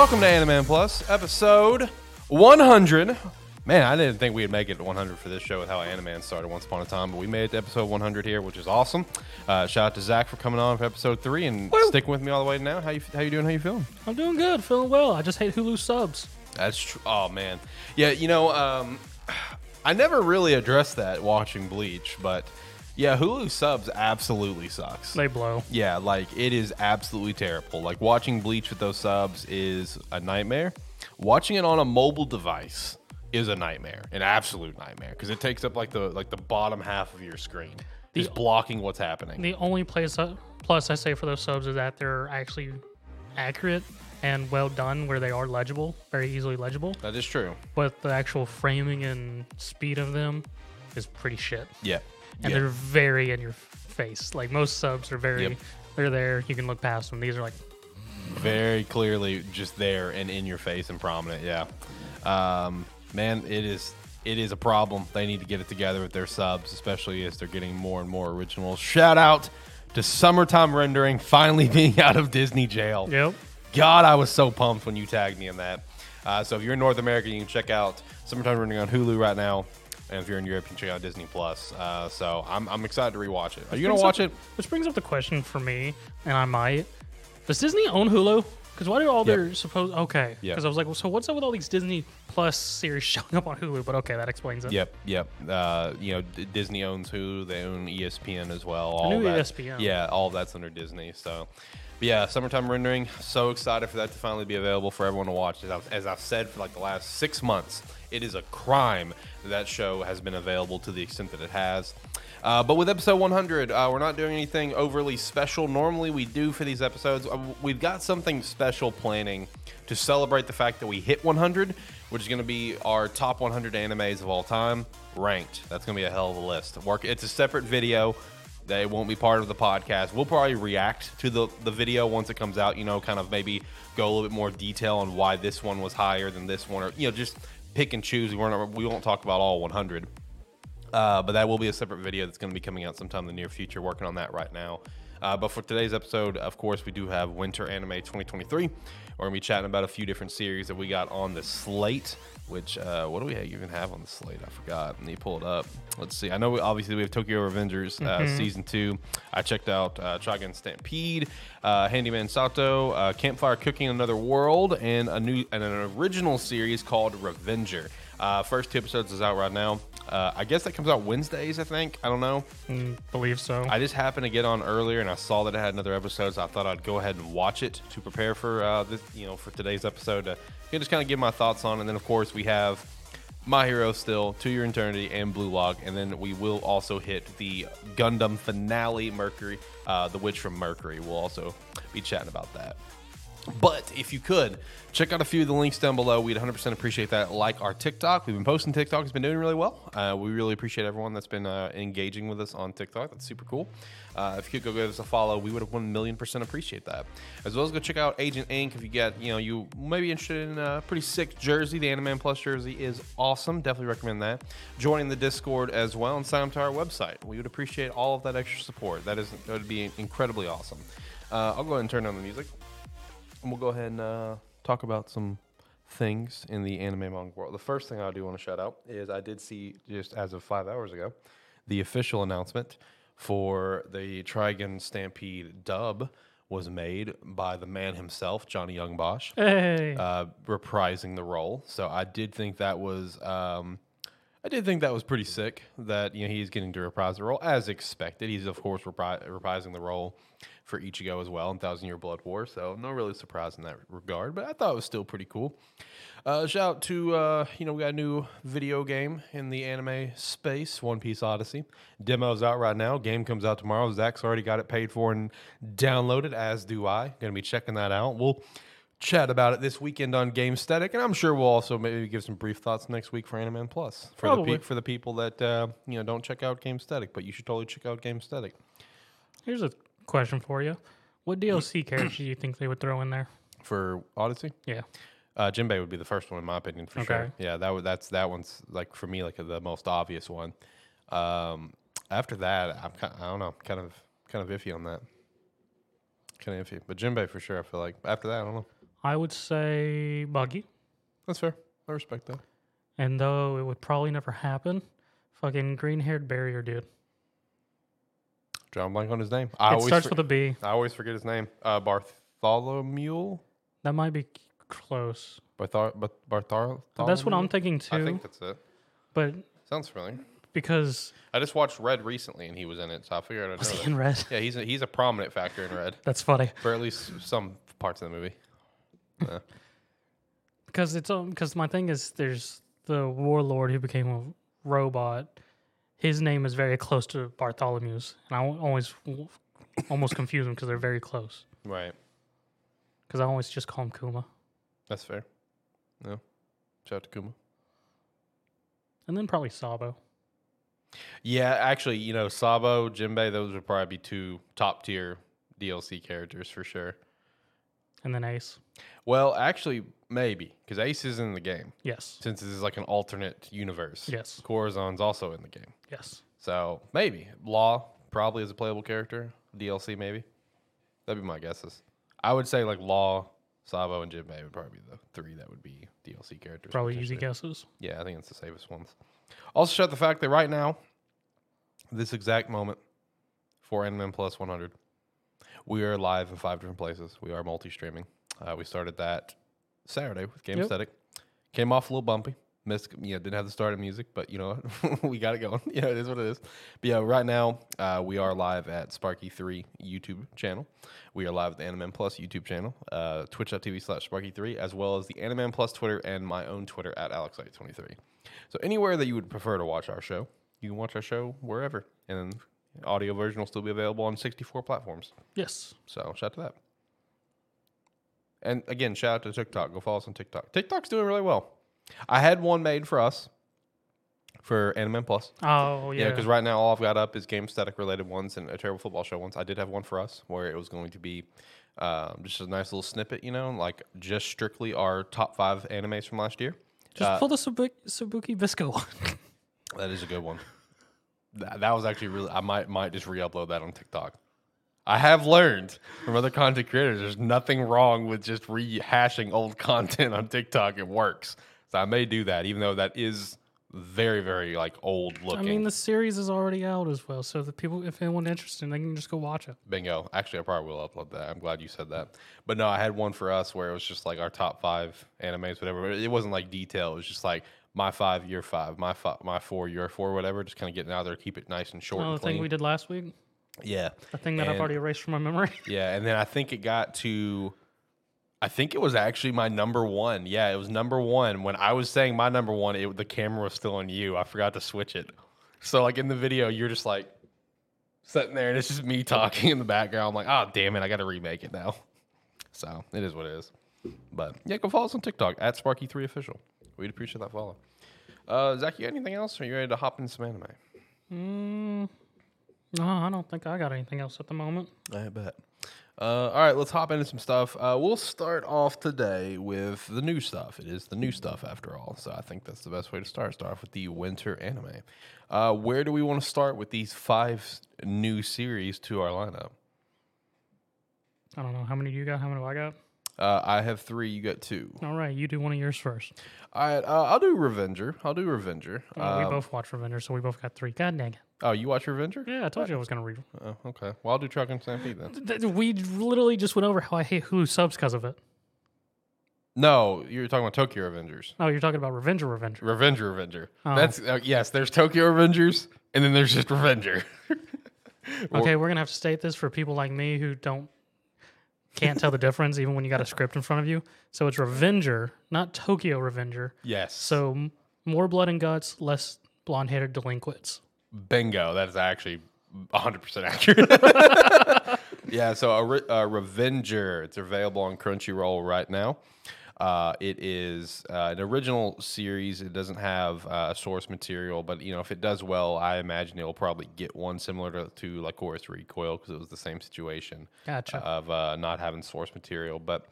Welcome to Animan Plus, episode 100. Man, I didn't think we'd make it to 100 for this show with how Animan started once upon a time, but we made it to episode 100 here, which is awesome. Uh, shout out to Zach for coming on for episode three and Woo. sticking with me all the way to now. How you how you doing? How you feeling? I'm doing good, feeling well. I just hate Hulu subs. That's true. Oh man, yeah. You know, um, I never really addressed that watching Bleach, but yeah, Hulu subs absolutely sucks. They blow. Yeah, like it is absolutely terrible. Like watching Bleach with those subs is a nightmare. Watching it on a mobile device is a nightmare, an absolute nightmare, because it takes up like the like the bottom half of your screen, The- just blocking what's happening. The only place uh, plus I say for those subs is that they're actually accurate and well done, where they are legible, very easily legible. that is true. But the actual framing and speed of them is pretty shit, Yeah, and yeah. they're very in your face. Like most subs are very, Yep. they're there. You can look past them. These are like very clearly just there and in your face and prominent. Yeah, um, man, it is it is a problem. They need to get it together with their subs, especially as they're getting more and more originals. Shout out to Summertime Rendering finally being out of Disney jail. yep. God, I was so pumped when you tagged me in that. Uh, so if you're in North America, you can check out Summertime Rendering on Hulu right now. And if you're in Europe, you can check out Disney Plus. Uh, so I'm, I'm excited to rewatch it. Are you gonna watch up- it? Which brings up the question for me, and I might. Does Disney own Hulu? Because why do all Yep. their supposed okay? Yep. Because I was like, well, so what's up with all these Disney Plus series showing up on Hulu? But okay, that explains it. Yep, yep. Uh, you know, D- Disney owns Hulu. They own ESPN as well. All knew E that, ESPN. Yeah, all of that's under Disney. So, yeah, summertime rendering. So excited for that to finally be available for everyone to watch. As I've, as I've said for like the last six months, it is a crime that that show has been available to the extent that it has. Uh, but with episode 100, uh, we're not doing anything overly special. Normally, we do for these episodes. Uh, we've got something special planning to celebrate the fact that we hit 100, which is going to be our top 100 animes of all time ranked. That's going to be a hell of a list. Work. It's a separate video. They won't be part of the podcast. We'll probably react to the, the video once it comes out, you know, kind of maybe go a little bit more detail on why this one was higher than this one, or, you know, just pick and choose. We're not, we won't talk about all 100. Uh, but that will be a separate video that's going to be coming out sometime in the near future. Working on that right now. Uh, but for today's episode, of course, we do have Winter Anime 2023. We're going to be chatting about a few different series that we got on the slate. Which uh, what do we even have on the slate? I forgot. Let me pull it up. Let's see. I know we, obviously we have Tokyo Revengers uh, season two. I checked out uh, Trigun Stampede, uh, Handyman Saitou, uh, Campfire Cooking Another World, and a new and an original series called Revenger. Uh, first two episodes is out right now. Uh, I guess that comes out Wednesdays. I think. I don't know. Mm, believe so. I just happened to get on earlier, and I saw that it had another episode, so I thought I'd go ahead and watch it to prepare for uh, this, you know, for today's episode. You know, just kind of give my thoughts on, it. and then of course we have My Hero still, To Your Eternity, and Blue Lock, and then we will also hit the Gundam finale, Mercury, uh, The Witch from Mercury. We'll also be chatting about that. But if you could, check out a few of the links down below. We'd 100% appreciate that. Like our TikTok. We've been posting TikTok. It's been doing really well. Uh, we really appreciate everyone that's been uh, engaging with us on TikTok. That's super cool. Uh, if you could go give us a follow, we would have 1 million percent appreciate that. As well as go check out Agent Inc. If you get, you know, you may be interested in a pretty sick jersey. The Animan Plus jersey is awesome. Definitely recommend that. Joining the Discord as well and sign up to our website. We would appreciate all of that extra support. That is that would be incredibly awesome. Uh, I'll go ahead and turn on the music. And we'll go ahead and uh, talk about some things in the anime manga world. The first thing I do want to shout out is I did see just as of five hours ago the official announcement for the Trigun Stampede dub was made by the man himself, Johnny Young Bosch, hey, uh, reprising the role. So I did think that was. Um, I did think that was pretty sick that you know he's getting to reprise the role as expected. He's of course repri- reprising the role for Ichigo as well in Thousand Year Blood War, so no really surprise in that regard. But I thought it was still pretty cool. Uh, shout out to uh, you know we got a new video game in the anime space, One Piece Odyssey. Demo's out right now. Game comes out tomorrow. Zach's already got it paid for and downloaded, as do I. Going to be checking that out. We'll chat about it this weekend on Game Static, and I'm sure we'll also maybe give some brief thoughts next week for Animan Plus for the Probably. pe- for the people that uh, you know don't check out Game Static, but you should totally check out Game Static. here's a question for you. What DLC character do you think they would throw in there? For Odyssey, Yeah. uh, Jinbei would be the first one in my opinion for sure. Yeah, that would that's that one's like for me like the most obvious one. Um, after that, I'm kind I don't know, kind of kind of iffy on that. Kind of iffy, but Jinbei for sure. I feel like after that, I don't know. I would say Buggy. That's fair. I respect that. And though it would probably never happen, fucking green haired barrier dude. John blank on his name. I it always starts for- with a B. I always forget his name. Uh, Bartholomew. That might be close. Barthar. But Barthar. That's what I'm thinking too. I think that's it. but Sounds familiar. because I just watched Red recently, and he was in it, so I figured I'd was know he that. in red? Yeah, he's a, he's a prominent factor in Red, That's funny. for at least some parts of the movie. Because it's because my thing is there's the warlord who became a robot. His name is very close to Bartholomew's, and I always almost confuse them because they're very close. Right. Because I always just call him Kuma, That's fair. No. Shout out to Kuma. and then probably Sabo. Yeah, actually, you know, Sabo, Jinbei, those would probably be two top tier DLC characters for sure. And then Ace. Well, actually, maybe because Ace is in the game Yes. since this is like an alternate universe. Yes. Corazon's also in the game, Yes. so maybe Law probably is a playable character. DLC maybe. That'd be my guesses. I would say like Law, Sabo, and Jinbei would probably be the three that would be DLC characters. Probably easy guesses. Yeah, I think it's the safest ones. Also, shout the fact that right now, this exact moment, for Animan Plus 100, we are live in five different places. We are multi-streaming. Uh, we started that Saturday with Game Yep. Aesthetic. Came off a little bumpy. Missed, you know, didn't have the start of music, but you know, we got it going. You know, it is what it is. But yeah, right now uh, we are live at Sparky Three YouTube channel. We are live at the Animan Plus YouTube channel, uh, Twitch.tv slash Sparky Three, as well as the Animan Plus Twitter and my own Twitter at AlexIte23. So anywhere that you would prefer to watch our show, you can watch our show wherever, and audio version will still be available on 64 platforms. Yes. So shout out to that. And again, shout out to TikTok. Go follow us on TikTok. TikTok's doing really well. I had one made for us for Anime Plus. Oh Yeah, yeah. because right now all I've got up is game static related ones and a terrible football show ones. I did have one for us where it was going to be um, just a nice little snippet, you know, like just strictly our top five animes from last year. Just Uh, pull the Sabikui Bisco one. That is a good one. That, that was actually really. I might might just re-upload that on TikTok. I have learned from other content creators. There's nothing wrong with just rehashing old content on TikTok. It works. So I may do that, even though that is very very like old looking. I mean, the series is already out as well, so the people, if anyone's interested, they can just go watch it. Bingo. Actually, I probably will upload that. I'm glad you said that. But no, I had one for us where it was just like our top five animes, whatever. It wasn't like detail. It was just like my five, your five, my five, my four, your four, whatever. Just kind of getting out there, keep it nice and short Oh, the and thing clean. we did last week, yeah. the thing that I've already erased from my memory. Yeah, and then I think it got to I think it was actually my number one. Yeah, it was number one. When I was saying my number one, it, the camera was still on you. I forgot to switch it. So like in the video, you're just like sitting there and it's just me talking in the background. I'm like, oh damn it, I gotta remake it now. So it is what it is. But yeah, go follow us on TikTok at Sparky3Official. We'd appreciate that follow. Uh Zach, you got anything else? Or are you ready to hop into some anime? Mm, no, I don't think I got anything else at the moment. I bet. Uh, all right, let's hop into some stuff. Uh, we'll start off today with the new stuff. It is the new stuff after all, so I think that's the best way to start. Start off with the winter anime. Uh, where do we want to start with these five new series to our lineup? I don't know. How many do you got? How many do I got? Uh, I have three. You got two. All right, you do one of yours first. All right, uh, I'll do Revenger. I'll do Revenger. Well, we Um, both watch Revenger, so we both got three. God dang it. oh, you watch Revenger? Yeah, I told you I was going to read. Oh, okay. Well, I'll do Trigun Stampede then. Th- th- We literally just went over how I hate Hulu subs because of it. No, you're talking about Tokyo Avengers. Oh, you're talking about Revenger, Revenger. Revenger, Revenger. Oh. That's uh, yes. There's Tokyo Avengers, and then there's just Revenger. Okay, we're gonna have to state this for people like me who don't can't tell the difference even when you got a script in front of you. So it's Revenger, not Tokyo Revenger. Yes. So m- more blood and guts, less blonde haired delinquents. bingo. That is actually 100 percent accurate. yeah. So a, Re- a Revenger. It's available on Crunchyroll right now. Uh, it is uh, an original series. It doesn't have uh, source material, but you know if it does well, I imagine it'll probably get one similar to, to like Lycoris Recoil because it was the same situation. Gotcha. of uh, not having source material. But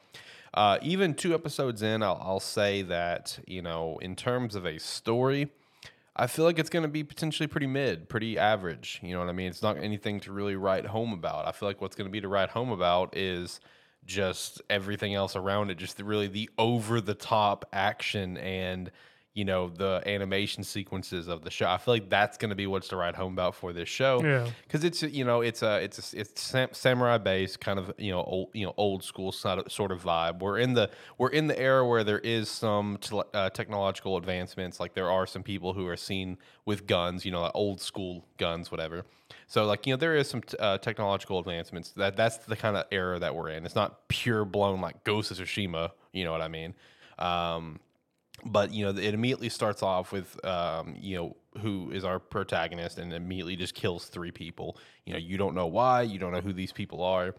uh, even two episodes in, I'll, I'll say that you know, in terms of a story, I feel like it's going to be potentially pretty mid, pretty average. You know what I mean? It's not anything to really write home about. I feel like what's going to be to write home about is just everything else around it, just the, really the over the top action and you know the animation sequences of the show. I feel like that's going to be what's to write home about for this show. Yeah. because it's you know it's a it's a, it's sam- samurai based kind of you know old you know old school sort of, sort of vibe. We're in the we're in the era where there is some uh, technological advancements. Like there are some people who are seen with guns, you know, like old school guns, whatever. So like you know there is some t- uh, technological advancements. That that's the kind of era that we're in. It's not pure blown like Ghost of Tsushima. You know what I mean? Um, but you know it immediately starts off with um, you know who is our protagonist and immediately just kills three people you know you don't know why you don't know who these people are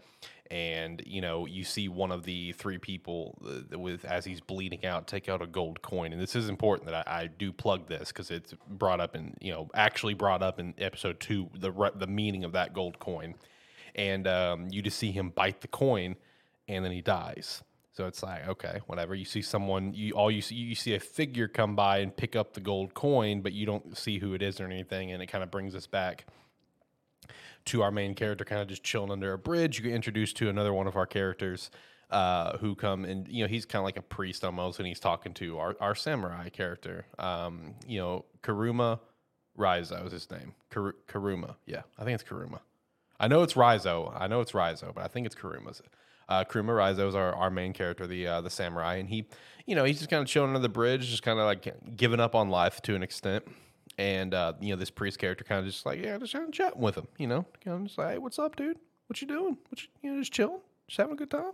and you know you see one of the three people uh, with as he's bleeding out take out a gold coin and this is important that i, I do plug this because it's brought up in you know actually brought up in episode two the the meaning of that gold coin and um, you just see him bite the coin and then he dies so it's like okay, whatever. You see someone, you all you see you see a figure come by and pick up the gold coin, but you don't see who it is or anything, and it kind of brings us back to our main character, kind of just chilling under a bridge. You get introduced to another one of our characters. Uh, who come and you know he's kind of like a priest almost, and he's talking to our, our samurai character. Um, you know Karuma Raizo is his name. Kar- Karuma, yeah, I think it's Karuma. I know it's Raizo. I know it's Raizo, but I think it's Karuma's. Uh, Kuruma Raizo is our, our main character, the uh, the samurai, and he, you know, he's just kind of chilling under the bridge, just kind of like giving up on life to an extent. And uh, you know, this priest character kind of just like, yeah, just kind of chatting with him, you know, kind of just like, hey, what's up, dude? What you doing? What you, you know, just chilling, just having a good time.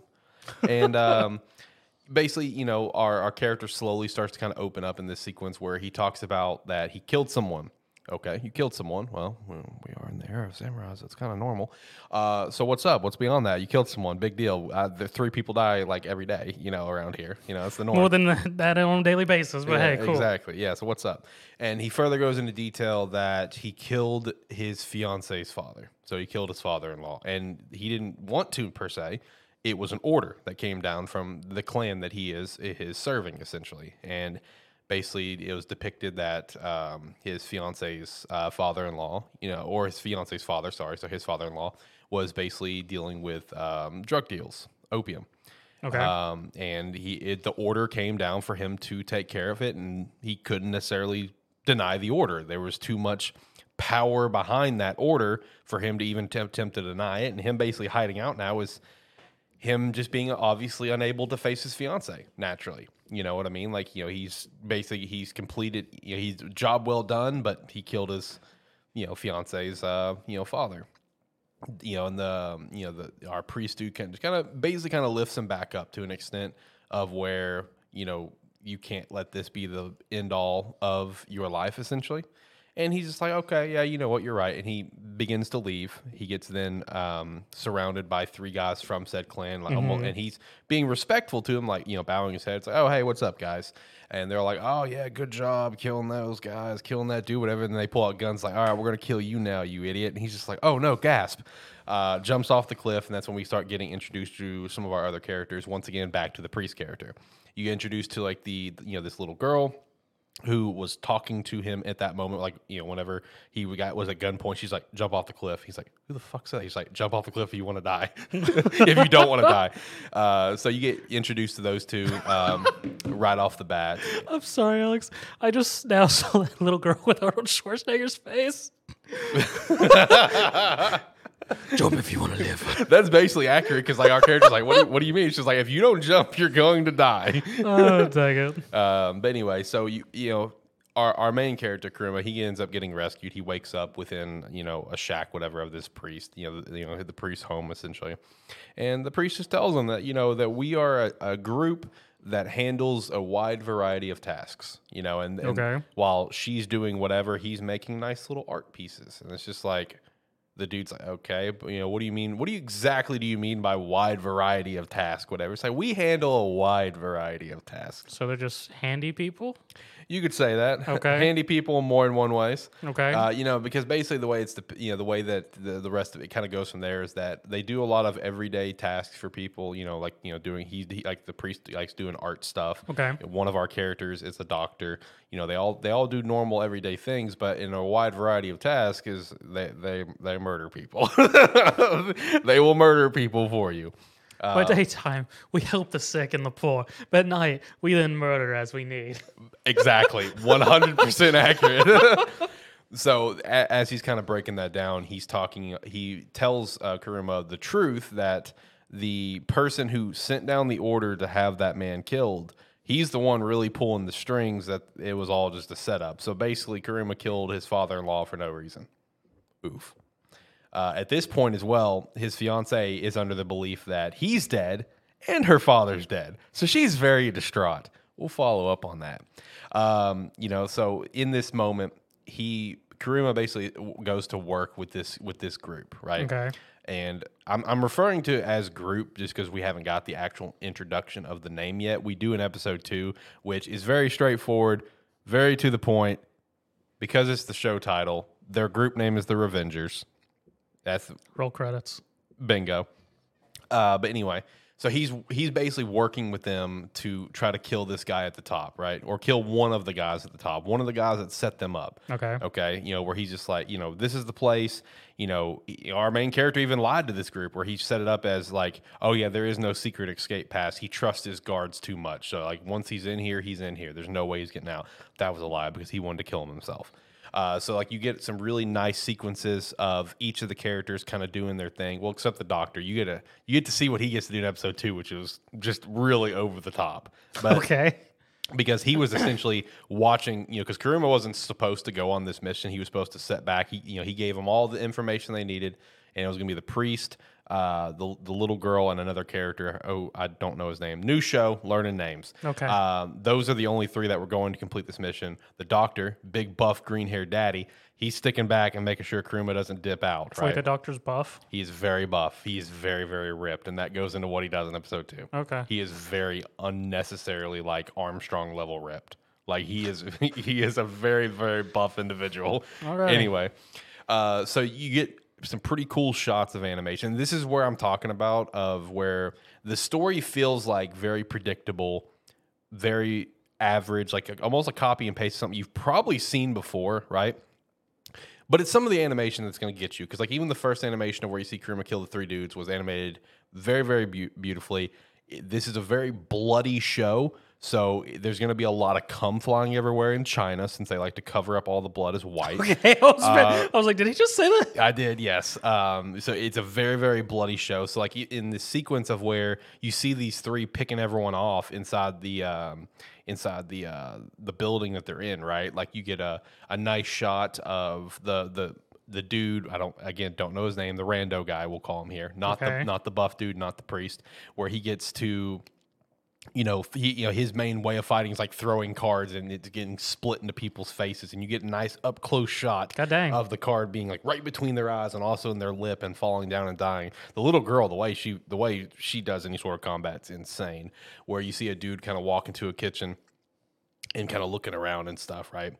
and um, basically, you know, our our character slowly starts to kind of open up in this sequence where he talks about that he killed someone. Okay, you killed someone. Well, we are in the era of samurais. That's kind of normal. Uh, so what's up? What's beyond that? You killed someone. Big deal. Uh, the three people die like every day. You know, around here. You know, it's the norm. More than that on a daily basis, but Yeah, hey, cool. Exactly. Yeah. So what's up? And he further goes into detail that he killed his fiance's father. So he killed his father-in-law, and he didn't want to per se. It was an order that came down from the clan that he is is serving essentially, and basically it was depicted that um, his fiance's uh, father-in-law, you know, or his fiance's father, sorry, so his father-in-law was basically dealing with um, drug deals, opium. Okay. Um, and he it, the order came down for him to take care of it, and he couldn't necessarily deny the order. There was too much power behind that order for him to even attempt, attempt to deny it, and him basically hiding out now is him just being obviously unable to face his fiance naturally. You know what I mean? Like you know he's basically he's completed. You know, he's job well done, but he killed his you know fiance's uh, you know father you know, and the you know the our priest dude can just kind of basically kind of lifts him back up to an extent of where you know you can't let this be the end all of your life essentially. And he's just like, okay, yeah, you know what, you're right. And he begins to leave. He gets then um, surrounded by three guys from said clan, like, almost, and he's being respectful to him, like you know, bowing his head. It's like, oh, hey, what's up, guys? And they're like, oh yeah, good job killing those guys, killing that dude, whatever. And they pull out guns, like, all right, we're gonna kill you now, you idiot. And he's just like, oh no, gasp. Uh, jumps off the cliff, and that's when we start getting introduced to some of our other characters. Once again, back to the priest character. You get introduced to like the you know this little girl who was talking to him at that moment, like you know, whenever he got was at gunpoint, she's like, "Jump off the cliff." He's like, "Who the fuck's that?" He's like, "Jump off the cliff if you want to die, if you don't want to die." Uh, so you get introduced to those two um, right off the bat. I'm sorry, Alex. I just now saw that little girl with Arnold Schwarzenegger's face. Jump if you want to live. That's basically accurate because like our character's like, "What do you, what do you mean?" She's like, "If you don't jump, you're going to die." oh, dang it. Um, but anyway, so you you know our our main character Kuruma, he ends up getting rescued. He wakes up within you know a shack, whatever, of this priest. You know, the, you know the priest's home essentially, and the priest just tells him that you know that we are a, a group that handles a wide variety of tasks. You know, and, and Okay. while she's doing whatever, he's making nice little art pieces, and it's just like. The dude's like, okay, but you know, what do you mean? What do you exactly do you mean by wide variety of tasks? Whatever. It's like we handle a wide variety of tasks. So they're just handy people? You could say that. Okay. Handy people more in one ways. Okay. Uh, you know, because basically the way it's the you know the way that the, the rest of it kind of goes from there is that they do a lot of everyday tasks for people. You know, like you know doing he, he like the priest likes doing art stuff. Okay. One of our characters is a doctor. You know, they all they all do normal everyday things, but in a wide variety of tasks is they they they murder people. they will murder people for you. By daytime, we help the sick and the poor. But at night, we then murder as we need. Exactly, one hundred percent accurate. so a- as he's kind of breaking that down, he's talking. He tells uh, Kuruma the truth that the person who sent down the order to have that man killed, he's the one really pulling the strings. That it was all just a setup. So basically, Kuruma killed his father-in-law for no reason. Oof. Uh, at this point as well, his fiance is under the belief that he's dead and her father's dead. So she's very distraught. We'll follow up on that. Um, you know, so in this moment, he Karuma basically goes to work with this with this group, right? Okay. And I'm, I'm referring to it as group just because we haven't got the actual introduction of the name yet. We do in episode two, which is very straightforward, very to the point. Because it's the show title, their group name is the Revengers. That's Roll credits. bingo. Uh, but anyway, so he's he's basically working with them to try to kill this guy at the top, right? Or kill one of the guys at the top, one of the guys that set them up. Okay. Okay, you know where he's just like, you know, this is the place. You know, our main character even lied to this group where he set it up as like, oh yeah, there is no secret escape pass. He trusts his guards too much. So like, once he's in here, he's in here. There's no way he's getting out. That was a lie because he wanted to kill him himself. Uh, so like you get some really nice sequences of each of the characters kind of doing their thing. Well, except the doctor, you get to you get to see what he gets to do in episode two, which is just really over the top. But Okay. because he was essentially watching, you know, because Kuruma wasn't supposed to go on this mission. He was supposed to set back. He, you know, he gave them all the information they needed, and it was going to be the priest, uh, the the little girl, and another character. Oh, I don't know his name. New show, learning names. Okay. Um, those are the only three that were going to complete this mission. The doctor, big buff, green haired daddy. He's sticking back and making sure Kuruma doesn't dip out. Wait, Right. the doctor's buff. He's very buff. He's very, very ripped, and that goes into what he does in episode two. Okay. He is very unnecessarily like Armstrong level ripped. Like he is, he is a very, very buff individual. All right. Anyway, uh, so you get some pretty cool shots of animation. This is where I'm talking about of where the story feels like very predictable, very average, like almost a copy and paste something you've probably seen before, right? But it's some of the animation that's going to get you because, like, even the first animation of where you see Kuruma kill the three dudes was animated very, very beau- beautifully. This is a very bloody show, so there's going to be a lot of cum flying everywhere in China since they like to cover up all the blood as white. Okay. I was, Uh, I was like, did he just say that? I did, yes. Um, so it's a very, very bloody show. So, like in the sequence of where you see these three picking everyone off inside the um, inside the uh, the building that they're in, right? Like you get a, a nice shot of the the the dude. I don't again don't know his name. The rando guy, we'll call him here. Not Okay. the not the buff dude, not the priest. Where he gets to you know, he, you know, his main way of fighting is like throwing cards and it's getting split into people's faces, and you get a nice up close shot of the card being like right between their eyes and also in their lip and falling down and dying. The little girl, the way she, the way she does any sort of combat's insane. Where you see a dude kind of walk into a kitchen and kind of looking around and stuff, right?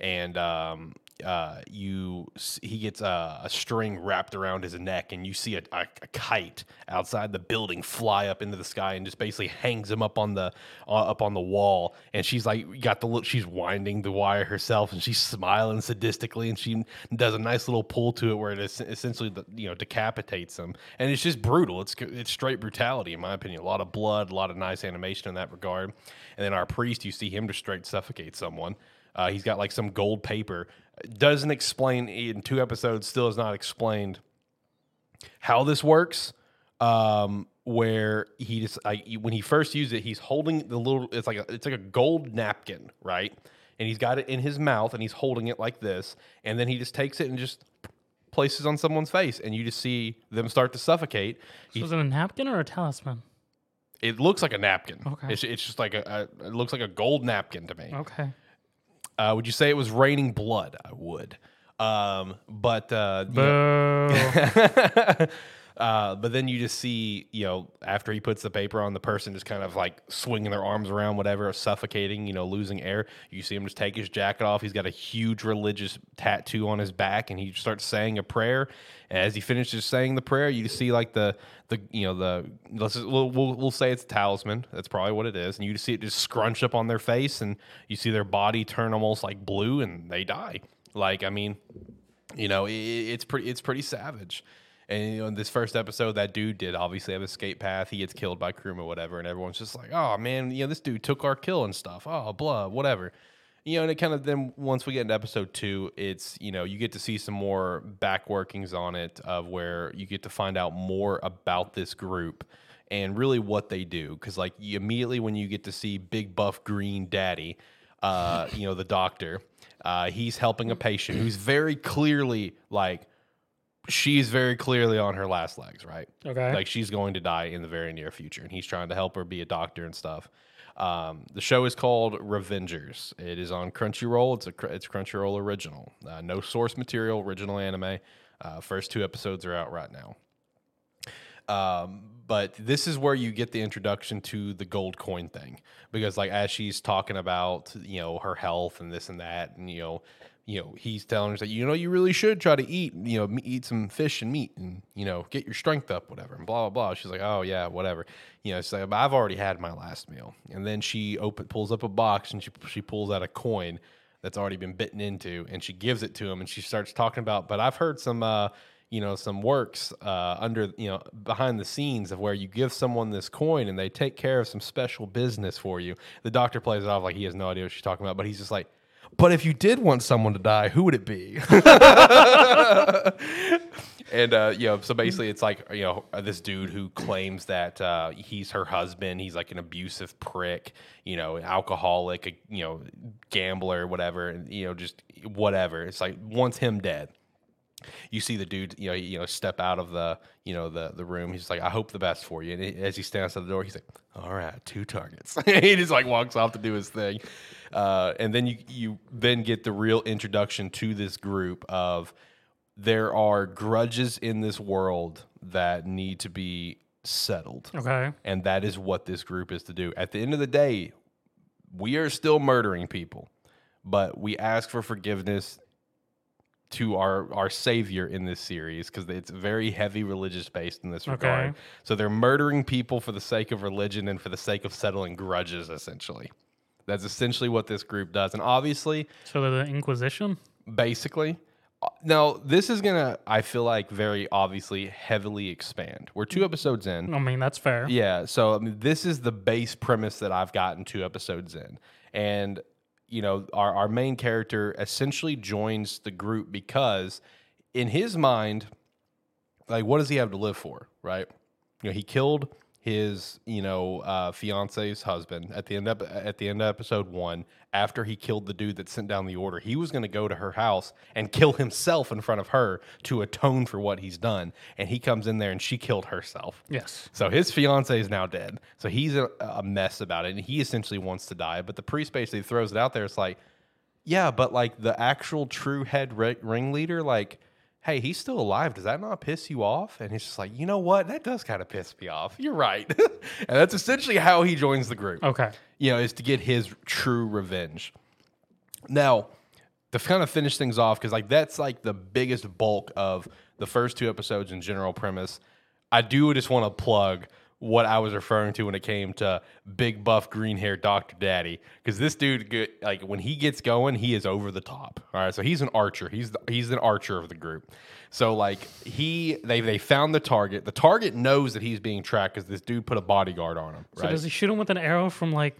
And um, uh, you he gets a, a string wrapped around his neck, and you see a, a, a kite outside the building fly up into the sky and just basically hangs him up on the uh, up on the wall. And she's like, got the little, she's winding the wire herself, and she's smiling sadistically, and she does a nice little pull to it where it es- essentially you know decapitates him, and it's just brutal. It's it's straight brutality in my opinion. A lot of blood, a lot of nice animation in that regard. And then our priest, you see him just straight suffocate someone. Uh, he's got like some gold paper. Doesn't explain in two episodes. Still has not explained how this works. Um, where he just I, when he first used it, he's holding the little. It's like a, it's like a gold napkin, right? And he's got it in his mouth, and he's holding it like this, and then he just takes it and just places on someone's face, and you just see them start to suffocate. He Was it a napkin or a talisman? it looks like a napkin. Okay. It's, it's just like a, a it looks like a gold napkin to me. Okay. Uh, would you say it was raining blood? I would. Um, but uh, Boo. uh, but then you just see, you know, after he puts the paper on, the person just kind of like swinging their arms around, whatever, suffocating, you know, losing air. You see him just take his jacket off. He's got a huge religious tattoo on his back, and he starts saying a prayer. And as he finishes saying the prayer, you see like the the you know the let's just, we'll, we'll we'll say it's a talisman. That's probably what it is. And you just see it just scrunch up on their face, and you see their body turn almost like blue, and they die. Like I mean, you know, it, it's pretty it's pretty savage. And in this first episode, that dude did obviously have a escape path. He gets killed by Kruma, or whatever, and everyone's just like, "Oh man, you know, this dude took our kill and stuff." Oh, blah, whatever. You know, and it kind of then once we get into episode two, it's you know you get to see some more back workings on it of where you get to find out more about this group and really what they do. Because like immediately when you get to see Big Buff Green Daddy, uh, you know the doctor, uh, he's helping a patient who's very clearly like she's very clearly on her last legs, right? Okay. Like she's going to die in the very near future, and he's trying to help her be a doctor and stuff. Um, the show is called Revengers. It is on Crunchyroll. It's a it's Crunchyroll original. Uh, no source material, original anime. Uh, first two episodes are out right now. Um, but this is where you get the introduction to the gold coin thing because, like, as she's talking about you know her health and this and that, and you know, you know, he's telling her that you know you really should try to eat you know eat some fish and meat and you know get your strength up, whatever, and blah blah blah. She's like, oh yeah, whatever. You know, she's like, I've already had my last meal, and then she open pulls up a box and she she pulls out a coin that's already been bitten into, and she gives it to him, and she starts talking about, but I've heard some. uh you know some works uh, under you know behind the scenes of where you give someone this coin and they take care of some special business for you. The doctor plays it off like he has no idea what she's talking about, but he's just like, "But if you did want someone to die, who would it be?" and uh, you know, so basically, it's like you know this dude who claims that uh, he's her husband. He's like an abusive prick, you know, alcoholic, a, you know, gambler, whatever, and you know, just whatever. It's like wants him dead you see the dude, you know, you know, step out of the, you know, the the room. He's like, "I hope the best for you." And as he stands at the door, he's like, "All right, two targets." he just like walks off to do his thing, uh, and then you you then get the real introduction to this group of there are grudges in this world that need to be settled, Okay. and that is what this group is to do. At the end of the day, we are still murdering people, but we ask for forgiveness to our our savior in this series because it's very heavy religious based in this regard. Okay. So they're murdering people for the sake of religion and for the sake of settling grudges. Essentially, that's essentially what this group does. And obviously, So the Inquisition. basically. uh, Now, this is gonna, I feel like, very obviously heavily expand. We're two episodes in. I mean, that's fair. Yeah. So I mean, this is the base premise that I've gotten two episodes in, and you know, our our main character essentially joins the group because, in his mind, like, what does he have to live for, right? You know, he killed his you know uh, fiance's husband at the end of, at the end of episode one after he killed the dude that sent down the order he was going to go to her house and kill himself in front of her to atone for what he's done and he comes in there and she killed herself Yes. so his fiance is now dead. So he's a, a mess about it, and he essentially wants to die. But the priest basically throws it out there. It's like, yeah, but like the actual true head ri- ringleader, like, hey, he's still alive. Does that not piss you off? And he's just like, you know what? That does kind of piss me off. You're right. and that's essentially how he joins the group Okay. you know, is to get his true revenge. Now, to kind of finish things off, because like that's like the biggest bulk of the first two episodes in general premise. I do just want to plug what I was referring to when it came to big buff green hair Dr. Daddy. Because this dude get, like when he gets going, he is over the top. All right. So he's an archer. He's the, he's an archer of the group. So like he they they found the target. The target knows that he's being tracked because this dude put a bodyguard on him. So Right. does he shoot him with an arrow from like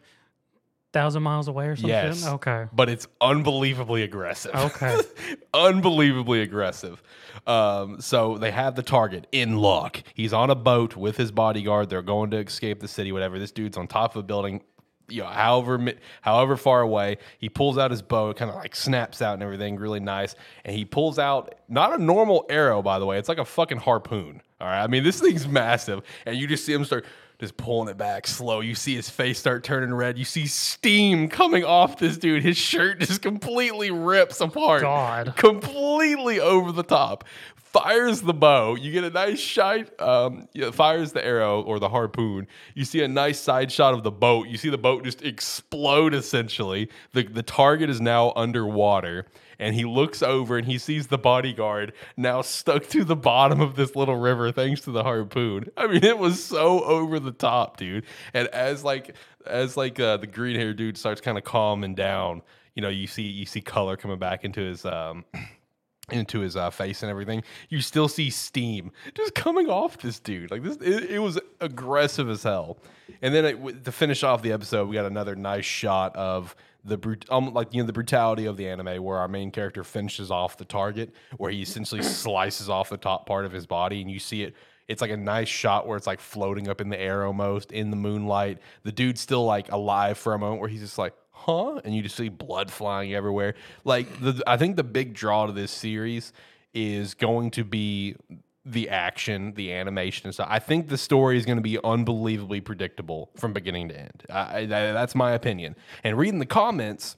thousand miles away or something? Yes. Okay. But it's unbelievably aggressive. Okay. unbelievably aggressive. Um, so they have the target in lock. He's on a boat with his bodyguard. They're going to escape the city, whatever. This dude's on top of a building. You know, however, however far away, he pulls out his bow, it kind of like snaps out and everything, really nice. And he pulls out not a normal arrow, by the way. It's like a fucking harpoon. All right, I mean this thing's massive, and you just see him start just pulling it back slow. You see his face start turning red. You see steam coming off this dude. His shirt just completely rips apart. God. Completely over the top. Fires the bow. You get a nice shot. Um, yeah, fires the arrow or the harpoon. You see a nice side shot of the boat. You see the boat just explode essentially. The, the target is now underwater. And he looks over and he sees the bodyguard now stuck to the bottom of this little river thanks to the harpoon. I mean, it was so over the top, dude. And as like as like uh, the green hair dude starts kind of calming down, you know, you see you see color coming back into his um into his uh, face and everything, you still see steam just coming off this dude. Like this, it, it was aggressive as hell. And then it, to finish off the episode, we got another nice shot of the brut- um, like you know the brutality of the anime, where our main character finishes off the target, where he essentially slices off the top part of his body, and you see it. It's like a nice shot where it's like floating up in the air almost in the moonlight. The dude's still like alive for a moment, where he's just like, huh? And you just see blood flying everywhere. Like the I think the big draw to this series is going to be the action, the animation and stuff. I think the story is going to be unbelievably predictable from beginning to end. I, I, that- that's my opinion. And reading the comments,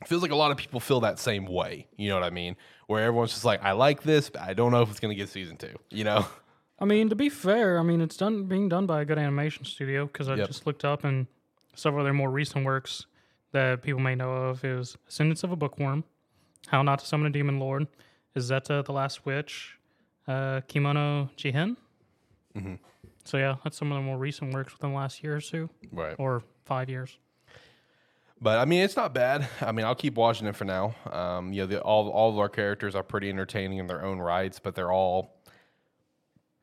it feels like a lot of people feel that same way. You know what I mean? Where everyone's just like, I like this, but I don't know if it's going to get season two. You know? I mean, to be fair, I mean it's done being done by a good animation studio because I Yep. just looked up and several of their more recent works that people may know of is Ascendance of a Bookworm, How Not to Summon a Demon Lord, Izetta the Last Witch, uh, Kemono Jihen. Mm-hmm. So yeah, that's some of the more recent works within the last year or two Right. or five years. But I mean, it's not bad. I mean, I'll keep watching it for now. Um, you know, the, all all of our characters are pretty entertaining in their own rights, but they're all,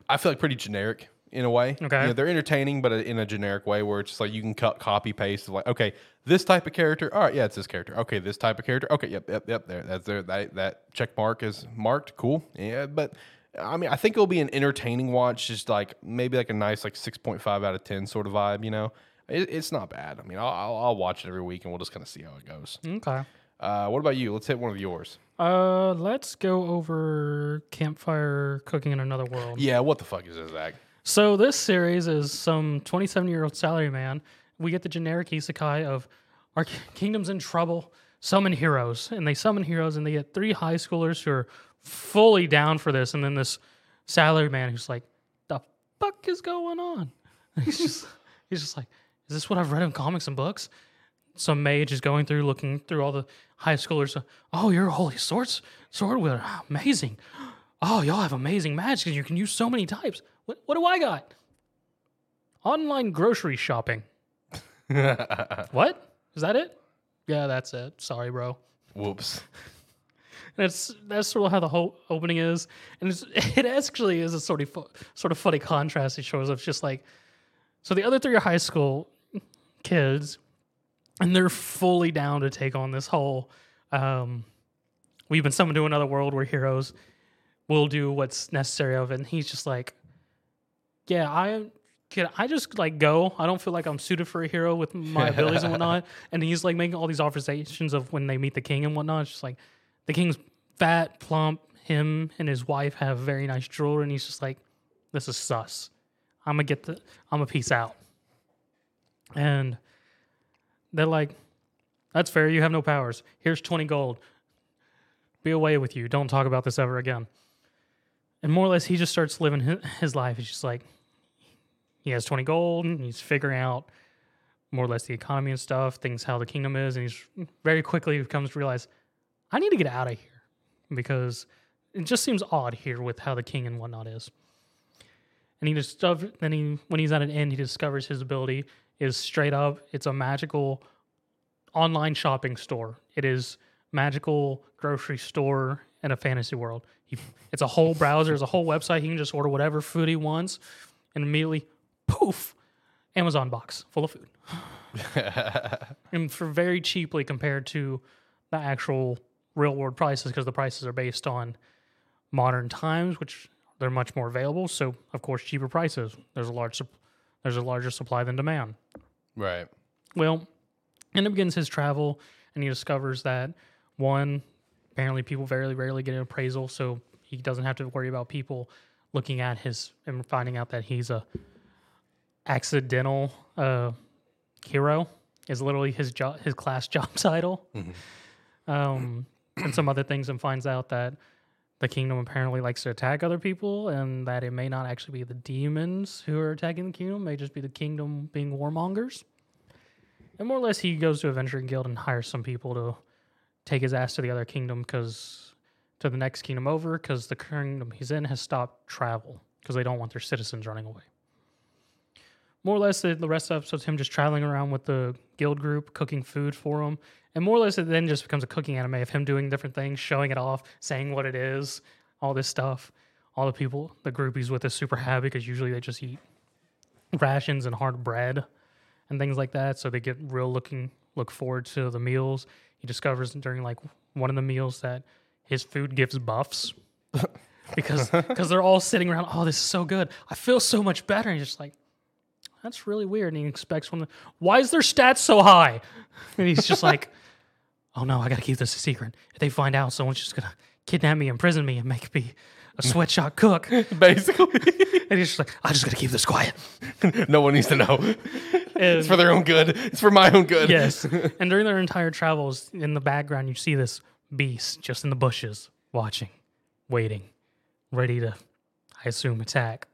I feel like, pretty generic in a way. Okay. You know, they're entertaining, but in a generic way, where it's just like you can cut, copy, paste. Like, okay, this type of character. All right, yeah, it's this character. Okay, this type of character. Okay, yep, yep, yep. There, that's there. That that check mark is marked. Cool. Yeah, but. I mean, I think it'll be an entertaining watch, just like maybe like a nice like six point five out of ten sort of vibe. You know, it, it's not bad. I mean, I'll, I'll, I'll watch it every week, and we'll just kind of see how it goes. Okay. Uh, what about you? Let's hit one of yours. Uh, let's go over Campfire Cooking in Another World. Yeah, what the fuck is this, Zach? So this series is some 27 year old salaryman. We get the generic isekai of our kingdom's in trouble. Summon heroes, and they summon heroes, and they get three high schoolers who are fully down for this, and then this salary man who's like, "The fuck is going on?" And he's just, he's just like, "Is this what I've read in comics and books?" Some mage is going through, looking through all the high schoolers. Uh, oh, you're a holy swords sword wielder, ah, amazing! Oh, y'all have amazing magic. You can use so many types. What, what do I got? Online grocery shopping. What? Is that it? Yeah, that's it. Sorry, bro. Whoops. And it's that's sort of how the whole opening is, and it's, it actually is a sort of fu- sort of funny contrast. It shows of just like, so the other three are high school kids, and they're fully down to take on this whole. Um, we've been summoned to another world where heroes will do what's necessary of it, and he's just like, yeah, I can I just like go? I don't feel like I'm suited for a hero with my abilities and whatnot. And he's like making all these observations of when they meet the king and whatnot. It's just like the king's fat, plump. Him and his wife have very nice jewelry, and he's just like, "This is sus. I'm gonna get the. I'm gonna out." And they're like, "That's fair. You have no powers. Here's twenty gold. Be away with you. Don't talk about this ever again." And more or less, he just starts living his, his life. He's just like, he has 20 gold and he's figuring out more or less the economy and stuff, things how the kingdom is, and he's very quickly comes to realize I need to get out of here because it just seems odd here with how the king and whatnot is. And he discover then he when he's at an end, he discovers his ability is straight up it's a magical online shopping store. It is magical grocery store in a fantasy world. He, it's a whole browser, it's a whole website. He can just order whatever food he wants, and immediately, poof, Amazon box full of food, and for very cheaply compared to the actual real world prices, because the prices are based on modern times, which they're much more available. So of course, cheaper prices. There's a large, there's a larger supply than demand. Right. Well, and it begins his travel, and he discovers that one, apparently people very rarely get an appraisal, so he doesn't have to worry about people looking at his and finding out that he's a accidental uh, hero. Is literally his job, his class job title, um, and some other things, and finds out that the kingdom apparently likes to attack other people, and that it may not actually be the demons who are attacking the kingdom, it may just be the kingdom being warmongers. And more or less, he goes to Adventuring Guild and hires some people to take his ass to the other kingdom because to the next kingdom over because the kingdom he's in has stopped travel because they don't want their citizens running away. more or less the, the rest of the episode's him just traveling around with the guild group, cooking food for them. And more or less it then just becomes a cooking anime of him doing different things, showing it off, saying what it is, all this stuff. All the people, the groupies with us super happy because usually they just eat rations and hard bread and things like that. So they get real looking look forward to the meals. He discovers during like one of the meals that his food gives buffs. because because they're all sitting around, oh, this is so good. I feel so much better. And he's just like, that's really weird. And he expects one. Why is their stats so high? And he's just like, oh no, I gotta keep this a secret. If they find out, someone's just gonna kidnap me, imprison me, and make me a sweatshop cook. Basically, And he's just like, I just gotta keep this quiet. no one needs to know. It's for their own good. It's for my own good. yes. And during their entire travels, in the background, you see this beast just in the bushes, watching, waiting, ready to, I assume, attack.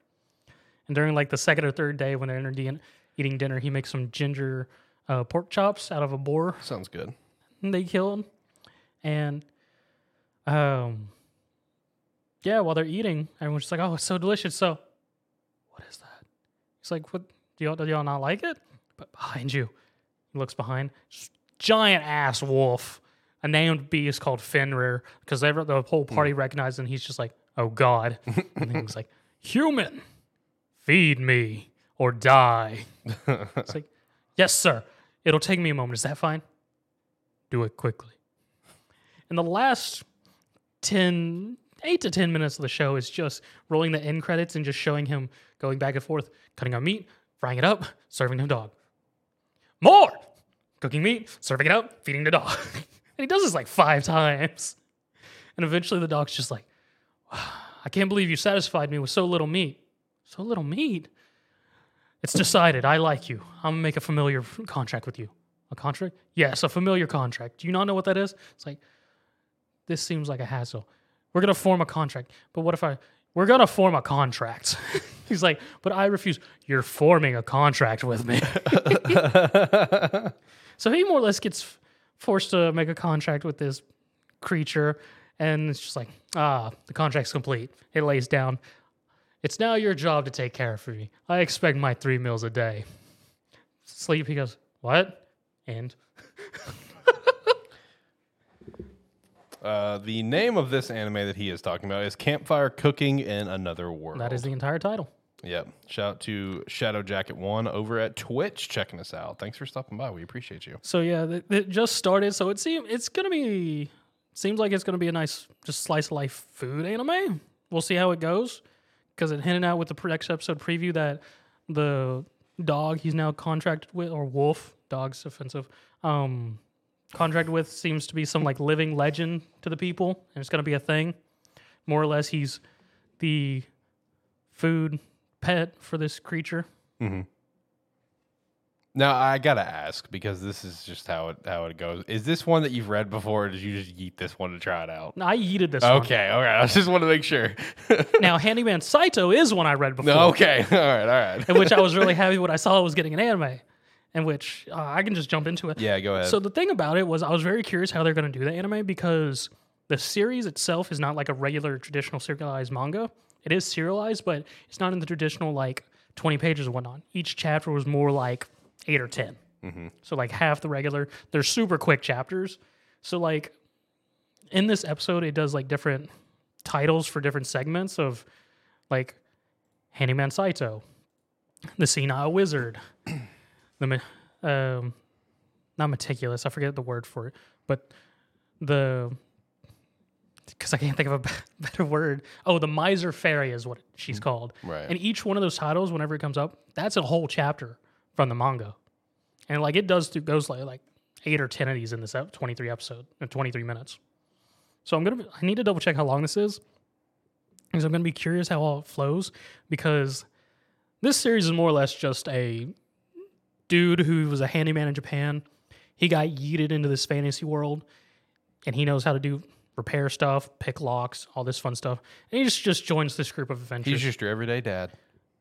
And during like the second or third day when they're eating dinner, he makes some ginger uh, pork chops out of a boar Sounds good. They killed. Him. And um yeah, while they're eating, everyone's just like, "Oh, it's so delicious." So, what is that? He's like, "What? Do y'all, do y'all not like it?" But behind you, he looks behind, giant ass wolf, a named beast called Fenrir, because the whole party recognizes, and he's just like, "Oh God!" and then he's like, "Human, feed me or die." it's like, "Yes, sir. It'll take me a moment. Is that fine?" Do it quickly. And the last 10, 8 to 10 minutes of the show is just rolling the end credits and just showing him going back and forth, cutting up meat, frying it up, serving the dog. More! Cooking meat, serving it up, feeding the dog. and he does this like five times. And eventually the dog's just like, I can't believe you satisfied me with so little meat. So little meat? It's decided. I like you. I'm gonna make a familiar contract with you. A contract? Yes, a familiar contract. Do you not know what that is? It's like, this seems like a hassle. We're gonna form a contract. But what if I we're gonna form a contract? He's like, but I refuse. You're forming a contract with me. so he more or less gets forced to make a contract with this creature, and it's just like, ah, the contract's complete. It lays down. It's now your job to take care of me. I expect my three meals a day. Sleep. He goes, what? And Uh, the name of this anime that he is talking about is Campfire Cooking in Another World. that is the entire title. Yep. Shout out to Shadow Jacket One over at Twitch checking us out. Thanks for stopping by. We appreciate you. So yeah, it, it just started. So it seems it's gonna be seems like it's gonna be a nice just slice of life food anime. We'll see how it goes because it hinted out with the next episode preview that the dog he's now contracted with or wolf dog's offensive um contracted with seems to be some like living legend to the people and it's gonna be a thing. More or less, he's the food pet for this creature. Mm-hmm. Now I gotta ask because this is just how it how it goes. Is this one that you've read before, or did you just eat this one to try it out? I yeeted this one. Okay, all right. I just want to make sure. Now, Handyman Saito is one I read before. okay, all right, all right. in which I was really happy when I saw it was getting an anime, in which uh, I can just jump into it. Yeah, go ahead. So the thing about it was I was very curious how they're going to do the anime because the series itself is not like a regular traditional serialized manga. It is serialized, but it's not in the traditional like 20 pages or whatnot. Each chapter was more like eight or 10. So like half the regular. They're super quick chapters. So like in this episode, it does like different titles for different segments of like Handyman Saito, the Senile Wizard, the um, not meticulous. I forget the word for it, but the because I can't think of a better word. Oh, the Miser Fairy is what she's called. Right. And each one of those titles, whenever it comes up, that's a whole chapter from the manga, and like it does through goes like like eight or ten of these in this ep- twenty three episode in twenty three minutes. So I'm gonna I need to double check how long this is because I'm gonna be curious how all it flows because this series is more or less just a dude who was a handyman in Japan. He got yeeted into this fantasy world, and he knows how to do repair stuff, pick locks, all this fun stuff. And he just just joins this group of adventures. he's just your everyday dad.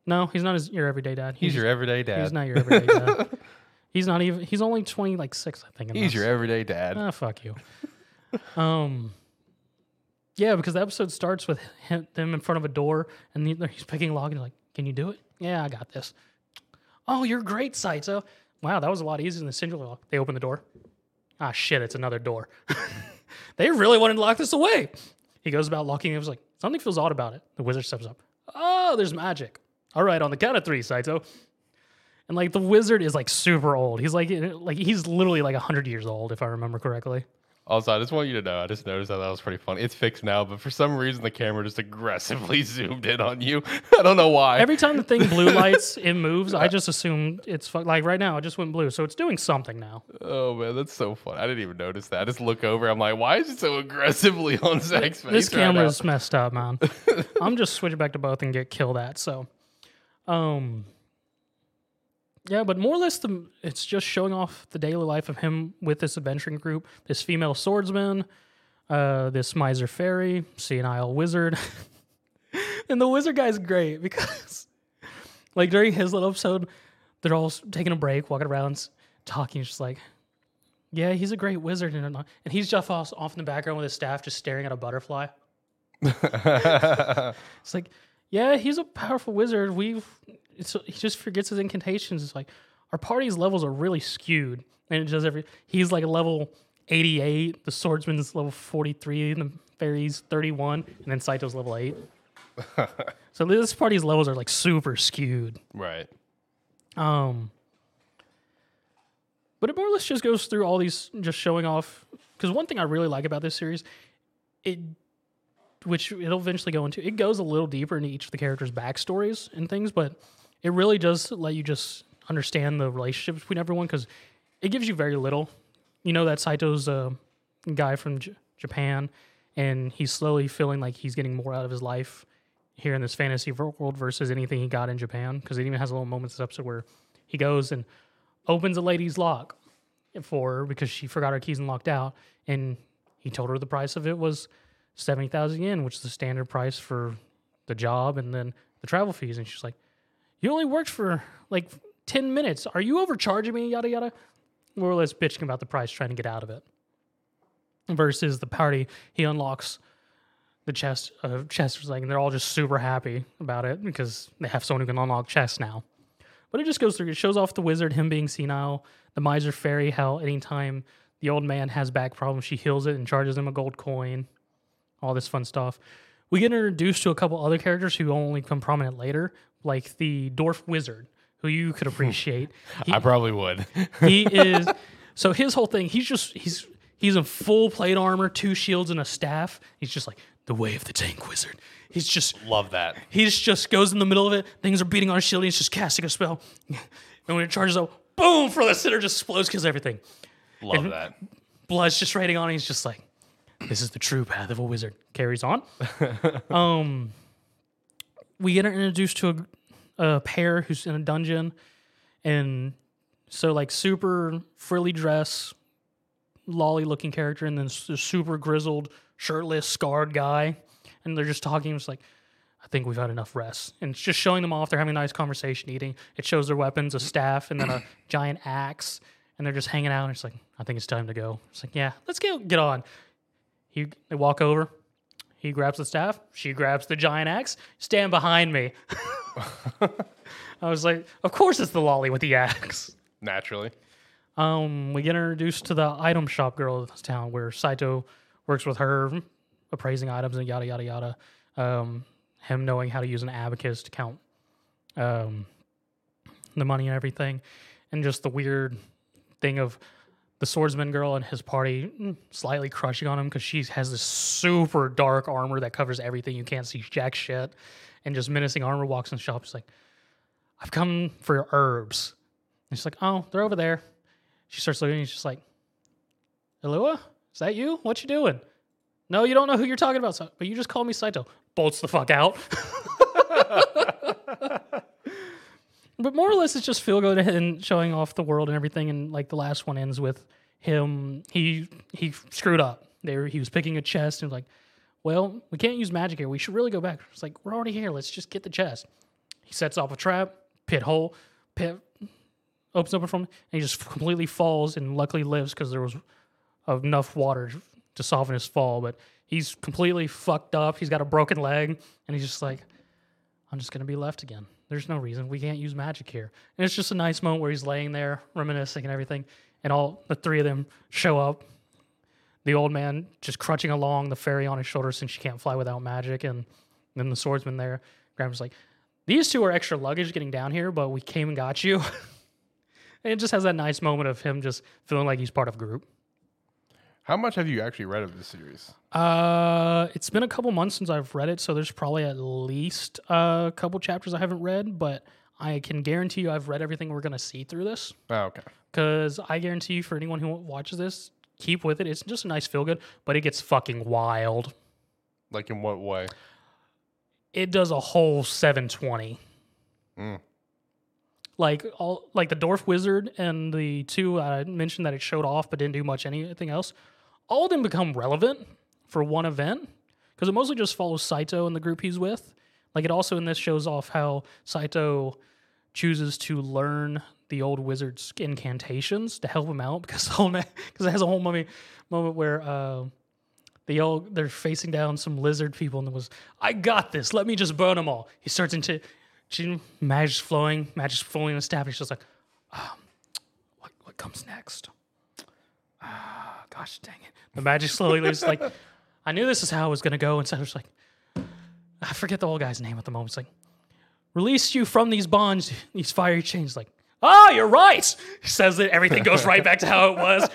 no, he's not his, your everyday dad. He's your everyday dad. He's not your everyday dad. He's not even. He's only twenty, like six, I think. He's your everyday dad. Ah, fuck you. um, yeah, because the episode starts with him, them in front of a door, and he's picking a lock, and he's like, "Can you do it?" Yeah, I got this. Oh, you're great, Saito. Wow, that was a lot easier than the Syndrome lock. They open the door. Ah, shit, it's another door. they really wanted to lock this away. He goes about locking it. was like, something feels odd about it. The wizard steps up. Oh, there's magic. All right, on the count of three, Saito. And like the wizard is like super old. He's like like he's literally like hundred years old, if I remember correctly. Also, I just want you to know, I just noticed that that was pretty funny. It's fixed now, but for some reason the camera just aggressively zoomed in on you. I don't know why. Every time the thing blue lights, it moves. I just assume it's fu- like right now. It just went blue, so it's doing something now. oh man, that's so fun. I didn't even notice that. I just look over. I'm like, why is it so aggressively on Zach's face? This right camera now? is messed up, man. I'm just switch back to both and get killed at. So, um, yeah, but more or less, the it's just showing off the daily life of him with this adventuring group, this female swordsman, uh, this miser fairy, senile wizard, and the wizard guy's great because, like during his little episode, they're all taking a break, walking around, talking, just like. Yeah, he's a great wizard, and and he's just off, off in the background with his staff, just staring at a butterfly. It's like, yeah, he's a powerful wizard. We've it's, he just forgets his incantations. It's like our party's levels are really skewed, and it does every. He's like level eighty eight. The swordsman's level forty three, and the fairy's thirty one, and then Saito's level eight. so this party's levels are like super skewed. right. Um, but it more or less just goes through all these, just showing off. Because one thing I really like about this series, it, which it'll eventually go into, it goes a little deeper into each of the characters' backstories and things, but it really does let you just understand the relationships between everyone because it gives you very little. You know that Saito's a guy from J- Japan, and he's slowly feeling like he's getting more out of his life here in this fantasy world versus anything he got in Japan. Because it even has a little moments this episode where he goes and opens a lady's lock for her because she forgot her keys and locked out, and he told her the price of it was seventy thousand yen, which is the standard price for the job, and then the travel fees. And she's like, "You only worked for like ten minutes. Are you overcharging me?" Yada yada. More or less bitching about the price, trying to get out of it. Versus the party, he unlocks the chest of chests like and they're all just super happy about it because they have someone who can unlock chests now. But it just goes through. It shows off the wizard, him being senile, the miser fairy, how anytime the old man has back problems, she heals it and charges him a gold coin. All this fun stuff. We get introduced to a couple other characters who only come prominent later, like the dwarf wizard, who you could appreciate. He- I probably would. he is so his whole thing he's just he's he's in full plate armor two shields and a staff he's just like the way of the tank wizard he's just Love that. he's just goes in the middle of it things are beating on his shield he's just casting a spell and when it charges out boom for the center just explodes kills everything Love that. blood's just raining on him he's just like this is the true path of a wizard carries on um we get introduced to a, a pair who's in a dungeon and so like super frilly dress lolly looking character and then a super grizzled shirtless scarred guy. And they're just talking it's like i think we've had enough rest. And it's just showing them off. They're having a nice conversation eating. It shows their weapons a staff and then a giant axe. And they're just hanging out and it's like i think it's time to go. It's like yeah let's get, get on. He, they walk over he grabs the staff she grabs the giant axe stand behind me i was like of course it's the lolly with the axe Naturally. um, we get introduced to the item shop girl of this town where Saito works with her, appraising items and yada yada yada. Um, him knowing how to use an abacus to count um, the money and everything, and just the weird thing of the swordsman girl and his party mm, slightly crushing on him because she has this super dark armor that covers everything. You can't see jack shit, and just menacing armor walks in the shop. She's like, "I've come for your herbs." And she's like, "Oh, they're over there." She starts looking. And she's just like, "Elua, is that you? What you doing?" No, you don't know who you're talking about, but you just call me Saito. Bolts the fuck out. but more or less, it's just feel good and showing off the world and everything. And like the last one ends with him. He he screwed up. There, he was picking a chest and was like, "Well, we can't use magic here. We should really go back." It's like we're already here. Let's just get the chest. He sets off a trap, pit hole, pit opens up front, and he just completely falls and luckily lives because there was enough water to soften his fall. But he's completely fucked up. He's got a broken leg, and he's just like, I'm just gonna be left again. There's no reason we can't use magic here. And it's just a nice moment where he's laying there reminiscing and everything, and all the three of them show up. The old man just crunching along, the fairy on his shoulder since she can't fly without magic, and then the swordsman there. Grandma's like, "These two are extra luggage getting down here, but we came and got you." and it just has that nice moment of him just feeling like he's part of a group. How much have you actually read of this series? Uh, it's been a couple months since I've read it, so there's probably at least a couple chapters I haven't read, but I can guarantee you I've read everything we're gonna see through this. Oh, okay. Because I guarantee you, for anyone who watches this, keep with it. It's just a nice feel good, but it gets fucking wild. Like in what way? It does a whole 720. Mm. Like all, like the dwarf wizard and the two I mentioned that it showed off but didn't do much anything else. All of them become relevant for one event because it mostly just follows Saito and the group he's with. Like it also in this shows off how Saito chooses to learn the old wizard's incantations to help him out because because it has a whole mummy moment where uh, the old they're facing down some lizard people and it was I got this. Let me just burn them all. He starts into magic's flowing, magic's flowing. He's just like, um, what what comes next? Ah, gosh dang it. The magic slowly leaves like I knew this is how it was gonna go, and so I was like I forget the old guy's name at the moment. It's like, release you from these bonds, these fiery chains. Like, ah, you're right. He says that everything goes right back to how it was.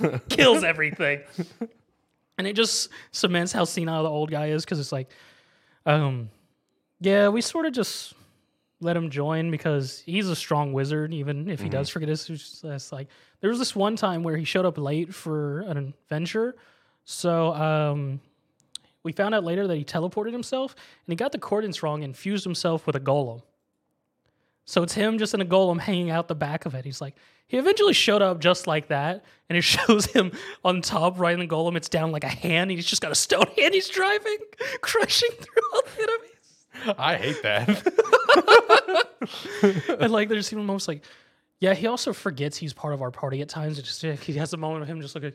Boom! Kills everything. And it just cements how senile the old guy is because it's like, um, yeah, we sort of just let him join because he's a strong wizard, even if he does forget his. It's it's like there was this one time where he showed up late for an adventure, so um, we found out later that he teleported himself and he got the coordinates wrong and fused himself with a golem. So it's him just in a golem hanging out the back of it. He's like, he eventually showed up just like that, and it shows him on top riding the golem. It's down like a hand. He's just got a stone hand. He's driving, crushing through all the enemies. I hate that. and like there's even moments like, yeah, he also forgets he's part of our party at times. It just he has a moment of him just looking,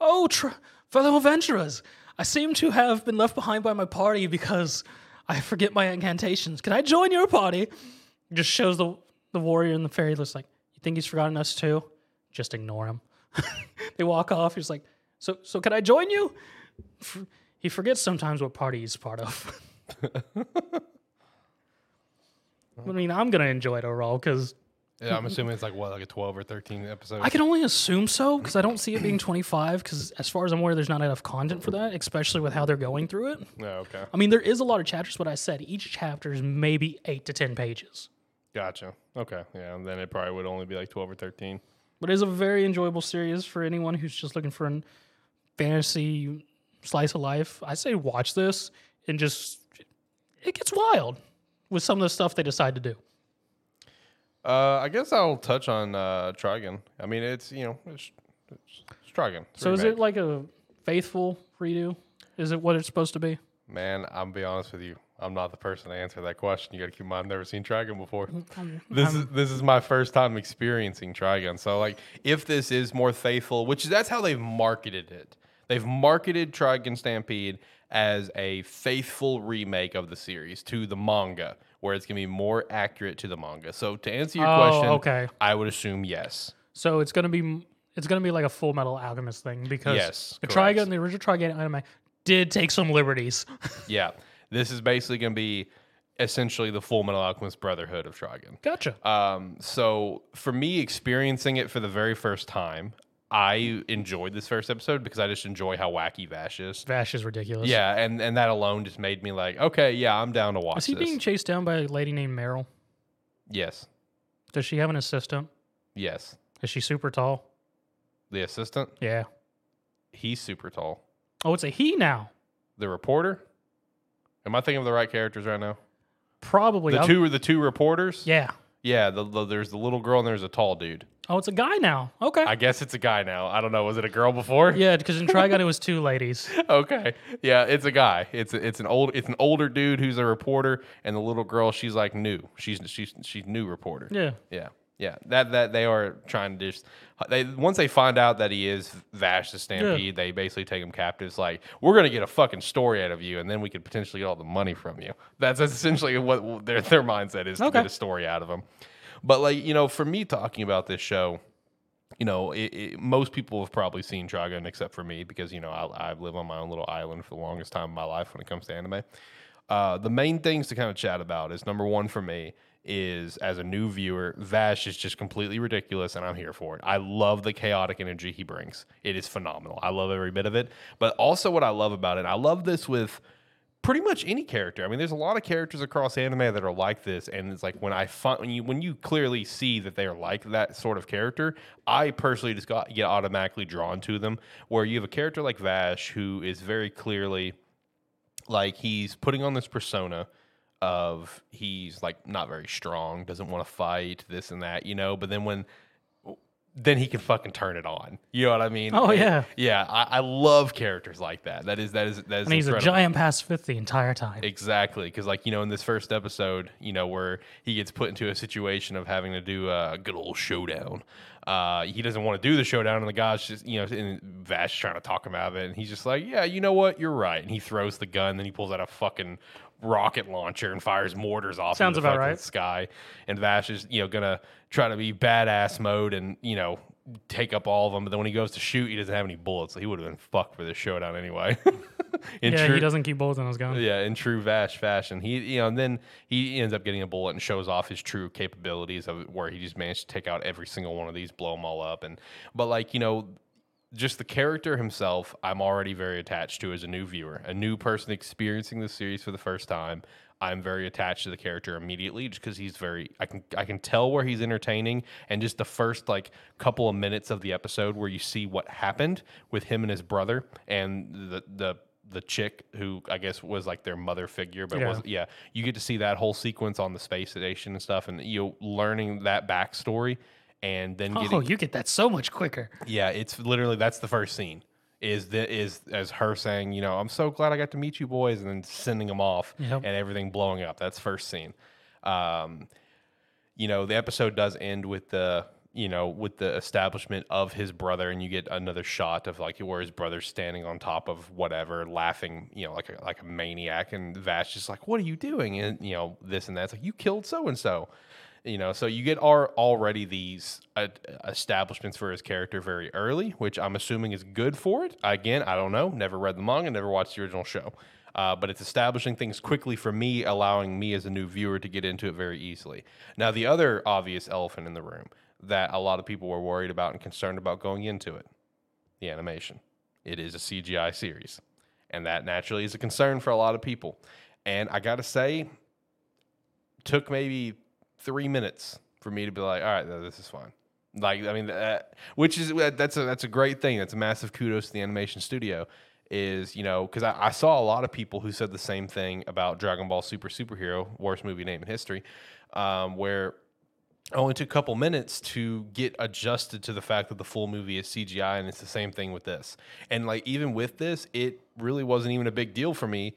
oh, tr- fellow adventurers, I seem to have been left behind by my party because I forget my incantations. Can I join your party? Just shows the the warrior and the fairy looks like, you think he's forgotten us too? Just ignore him. they walk off. He's like, so so can I join you? F- he forgets sometimes what party he's part of. I mean, I'm gonna enjoy it overall because yeah, I'm assuming it's like what, like a 12 or 13 episode. I can only assume so because I don't see it being 25. Because as far as I'm aware, there's not enough content for that, especially with how they're going through it. Oh, okay. I mean, there is a lot of chapters, but I said each chapter is maybe eight to 10 pages. Gotcha. Okay. Yeah, and then it probably would only be like 12 or 13. But it is a very enjoyable series for anyone who's just looking for a fantasy slice of life. I say watch this and just, it gets wild with some of the stuff they decide to do. Uh, I guess I'll touch on uh, Trigun. I mean, it's, you know, it's, it's, it's Trigun. It's So is it like a faithful redo? Is it what it's supposed to be? Man, I'm be honest with you. I'm not the person to answer that question. You got to keep in mind, I've never seen Trigun before. This is this is my first time experiencing Trigun. So, like, if this is more faithful, which that's how they've marketed it. They've marketed Trigun Stampede as a faithful remake of the series to the manga, where it's gonna be more accurate to the manga. So, to answer your Oh, question, okay. I would assume yes. So it's gonna be it's gonna be like a Full Metal Alchemist thing because Yes, the correct. Trigun, the original Trigun anime, did take some liberties. Yeah, this is basically gonna be essentially the Full Metal Alchemist Brotherhood of Trigun. gotcha. Um, so for me, experiencing it for the very first time, I enjoyed this first episode because I just enjoy how wacky Vash is. Vash is ridiculous. Yeah, and and that alone just made me like, okay, yeah, I'm down to watch Is he this. being chased down by a lady named Meryl? yes, Does she have an assistant? yes. Is she super tall? The assistant, Yeah. he's super tall. Oh, it's a he now. The reporter, am I thinking of the right characters right now? Probably. The I'm- two are the two reporters. Yeah. yeah. The, the, there's the little girl and there's a tall dude. Oh, it's a guy now. Okay. I guess it's a guy now. I don't know. Was it a girl before? yeah, because in Trigun it was two ladies. okay. Yeah, it's a guy. It's a, it's an old it's an older dude who's a reporter, and the little girl she's like new. She's she's she's new reporter. Yeah. Yeah. Yeah, that that they are trying to just they once they find out that he is Vash the Stampede, they basically take him captive. It's like we're gonna get a fucking story out of you, and then we could potentially get all the money from you. That's essentially what their their mindset is to get a story out of him. But like you know, for me talking about this show, you know, it, it, most people have probably seen Trigun except for me because you know I, I live on my own little island for the longest time of my life when it comes to anime. Uh, the main things to kind of chat about is number one for me is as a new viewer, Vash is just completely ridiculous, and I'm here for it. I love the chaotic energy he brings. It is phenomenal. I love every bit of it. But also, what I love about it, I love this with pretty much any character. I mean, there's a lot of characters across anime that are like this, and it's like when I find when you when you clearly see that they are like that sort of character, I personally just got get automatically drawn to them. Where you have a character like Vash who is very clearly like he's putting on this persona of he's like not very strong, doesn't want to fight, this and that, you know. But then when then he can fucking turn it on. You know what I mean? Oh, And- yeah. yeah. I, I love characters like that. That is that is that is And he's a giant past fifth the entire time. Exactly, because like you know, in this first episode, you know, where he gets put into a situation of having to do a good old showdown. Uh, he doesn't want to do the showdown, and the guy's just you know, and Vash trying to talk him out of it, and he's just like, "Yeah, you know what? You're right." And he throws the gun, then he pulls out a fucking rocket launcher and fires mortars off Sounds into the about right. sky. And Vash is you know gonna try to be badass mode and you know take up all of them, but then when he goes to shoot, he doesn't have any bullets, so he would have been fucked for this showdown anyway. In yeah, true- he doesn't keep bullets in his gun. yeah, in true Vash fashion, he you know, and then he ends up getting a bullet and shows off his true capabilities of where he just managed to take out every single one of these, blow them all up, and but like you know, just the character himself, I'm already very attached to as a new viewer, a new person experiencing the series for the first time. I'm very attached to the character immediately just because he's very I can I can tell where he's entertaining and just the first like couple of minutes of the episode where you see what happened with him and his brother and the the the chick who I guess was like their mother figure, but Yeah. wasn't. Yeah, you get to see that whole sequence on the space station and stuff, and you know, learning that backstory, and then getting Oh, you get that so much quicker. yeah, it's literally that's the first scene. Is that is as her saying, you know, I'm so glad I got to meet you boys, and then sending them off Yep. and everything blowing up. That's first scene. Um, you know, the episode does end with the you know with the establishment of his brother, and you get another shot of like where his brother's standing on top of whatever, laughing, you know, like a, like a maniac, and Vash just like, "What are you doing?" And you know, this and that. It's like you killed so and so. You know, so you get our, already these uh, establishments for his character very early, which I'm assuming is good for it. Again, I don't know. Never read the manga, never watched the original show. Uh, but it's establishing things quickly for me, allowing me as a new viewer to get into it very easily. Now, the other obvious elephant in the room that a lot of people were worried about and concerned about going into it the animation. It is a CGI series. And that naturally is a concern for a lot of people. And I got to say, took maybe three minutes for me to be like, all right, no, this is fine. Like, I mean, that, which is that's a that's a great thing. That's a massive kudos to the animation studio. Is you know because I, I saw a lot of people who said the same thing about Dragon Ball Super Superhero, worst movie name in history, um, where it only took a couple minutes to get adjusted to the fact that the full movie is CGI, and it's the same thing with this. And like even with this, it really wasn't even a big deal for me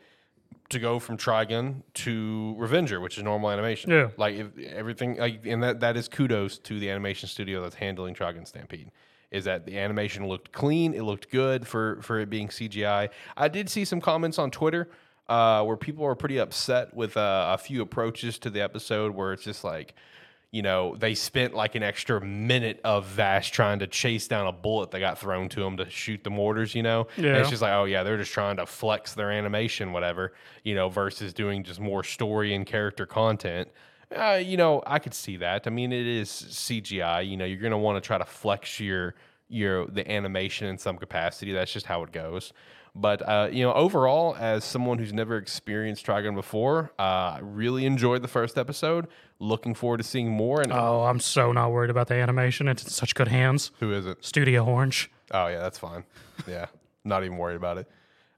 to go from Trigun to Revenger, which is normal animation. Yeah. Like if everything like and that that is kudos to the animation studio that's handling Trigun Stampede. Is that the animation looked clean, it looked good for for it being CGI. I did see some comments on Twitter uh, where people were pretty upset with uh, a few approaches to the episode where it's just like you know, they spent like an extra minute of Vash trying to chase down a bullet that got thrown to him to shoot the mortars, you know? And it's just like, oh, yeah, they're just trying to flex their animation, whatever, you know, versus doing just more story and character content. Uh, you know, I could see that. I mean, it is CGI. You know, you're going to want to try to flex your your the animation in some capacity. That's just how it goes. But uh, you know, overall, as someone who's never experienced Trigun before, uh, I really enjoyed the first episode. Looking forward to seeing more. And Oh, I'm so not worried about the animation. It's in such good hands. who is it? Studio Orange. Oh yeah, that's fine. Yeah, not even worried about it.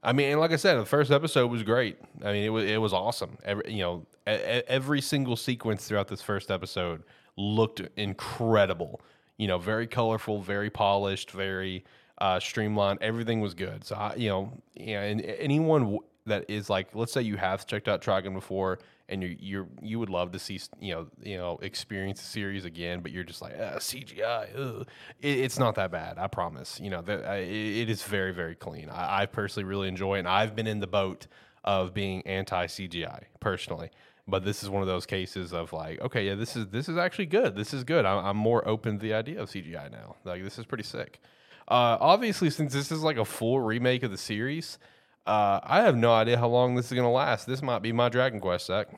I mean, and like I said, the first episode was great. I mean, it was it was awesome. Every you know, every single sequence throughout this first episode looked incredible. You know, very colorful, very polished, very uh, streamlined. Everything was good. So I, you know, yeah, and anyone that is like, let's say you have checked out Trigun before, and you you you would love to see you know you know experience the series again, but you're just like ah, CGI. It, it's not that bad, I promise. You know that it, it is very very clean. I, I personally really enjoy it, and I've been in the boat of being anti CGI personally. But this is one of those cases of like, okay, yeah, this is this is actually good. This is good. I'm, I'm more open to the idea of CGI now. Like this is pretty sick. Uh, obviously, since this is like a full remake of the series, uh, I have no idea how long this is gonna last. This might be my Dragon Quest, Zach.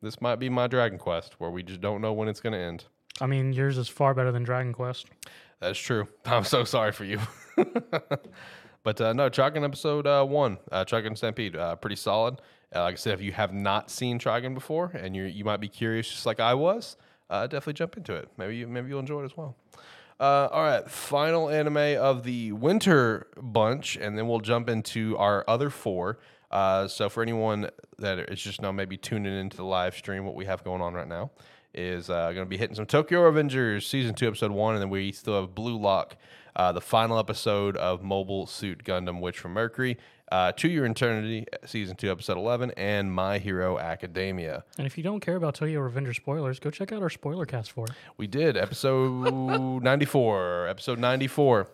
This might be my Dragon Quest, where we just don't know when it's gonna end. I mean, yours is far better than Dragon Quest. That's true. I'm so sorry for you. but uh, no, Trigun episode uh, one, uh, Trigun Stampede, uh, pretty solid. Uh, like I said, if you have not seen Trigun before and you you might be curious, just like I was, uh, definitely jump into it. Maybe you, maybe you'll enjoy it as well. Uh, all right, final anime of the winter bunch, and then we'll jump into our other four. Uh, so for anyone that is just now maybe tuning into the live stream, what we have going on right now is uh, going to be hitting some Tokyo Revengers season two, episode one, and then we still have Blue Lock, uh, the final episode of Mobile Suit Gundam Witch from Mercury, uh, To Your Eternity, season two, episode 11, and My Hero Academia. And if you don't care about Tokyo Revenger spoilers, go check out our spoiler cast for it. We did episode 94. Episode 94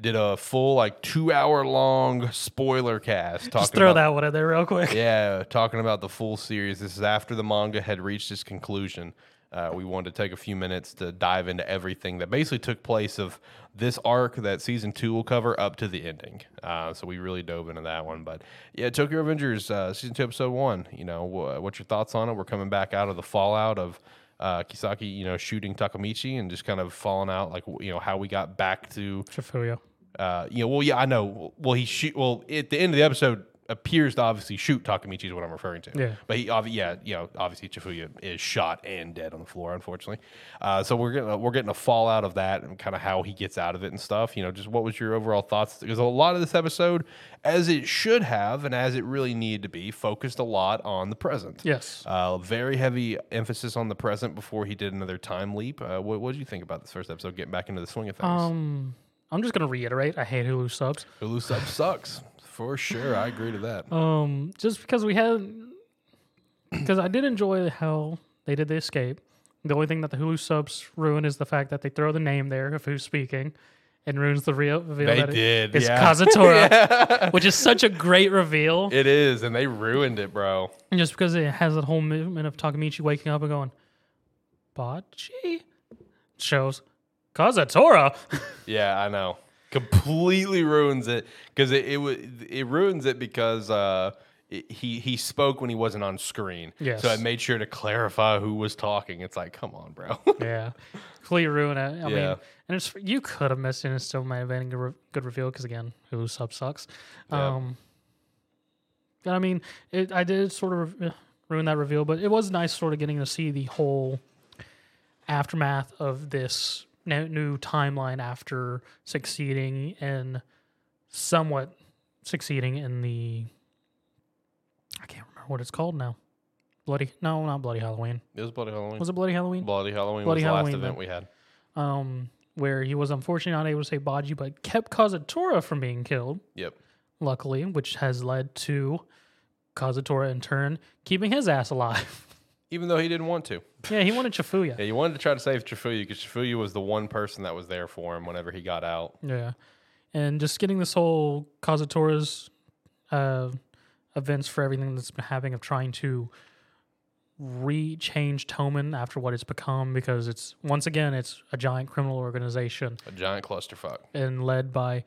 did a full like two hour long spoiler cast. Just throw that one in there real quick. Yeah, talking about the full series. This is after the manga had reached its conclusion. Uh, we wanted to take a few minutes to dive into everything that basically took place of this arc that season two will cover up to the ending. Uh, so we really dove into that one. But yeah, Tokyo Revengers uh, season two, episode one. You know, wh- what's your thoughts on it? We're coming back out of the fallout of uh, Kisaki, you know, shooting Takamichi and just kind of falling out, like you know how we got back to Chifuya. Uh, you know, well, yeah, I know. Well, he shoot. Well, at the end of the episode, appears to obviously shoot Takamichi is what I'm referring to. Yeah. But he, obvi- yeah, you know, obviously Chifuya is shot and dead on the floor, unfortunately. Uh, so we're getting a, we're getting a fallout of that and kind of how he gets out of it and stuff. You know, just what was your overall thoughts? Because a lot of this episode, as it should have and as it really needed to be, focused a lot on the present. Yes. Uh, very heavy emphasis on the present before he did another time leap. Uh, what what did you think about this first episode? Getting back into the swing of things. Um, I'm just gonna reiterate. I hate Hulu subs. Hulu sub sucks for sure. I agree to that. Um, just because we had, because I did enjoy how they did the escape. The only thing that the Hulu subs ruin is the fact that they throw the name there of who's speaking, and ruins the real reveal They that did, it's yeah. Kazutora, which is such a great reveal. It is, and they ruined it, bro. And just because it has that whole movement of Takamichi waking up and going, Bachi shows Kazutora. Yeah, I know. Completely ruins it because it it, it ruins it because uh, it, he he spoke when he wasn't on screen. Yes. So I made sure to clarify Hulu was talking. It's like, come on, bro. yeah, completely ruin it. I Yeah. mean, and it's you could have missed it and still might have been a good, re- good reveal because again, who sub sucks. Yeah. Um, but I mean, it, I did sort of uh, ruin that reveal, but it was nice sort of getting to see the whole aftermath of this no- new timeline after succeeding in somewhat succeeding in the I can't remember what it's called now. Bloody no, not Bloody Halloween. it was Bloody Halloween. Was it Bloody Halloween? Bloody Halloween Bloody was the Halloween, last event we had. um, where he was unfortunately not able to save Baji, but kept Kazutora from being killed, Yep. luckily, which has led to Kazutora in turn keeping his ass alive. Even though he didn't want to. yeah, he wanted Chifuya. Yeah, you wanted to try to save Chifuya because Chifuya was the one person that was there for him whenever he got out. Yeah. And just getting this whole Kazutora's uh, events for everything that's been happening of trying to re-change Toman after what it's become because it's once again it's a giant criminal organization A giant clusterfuck. and led by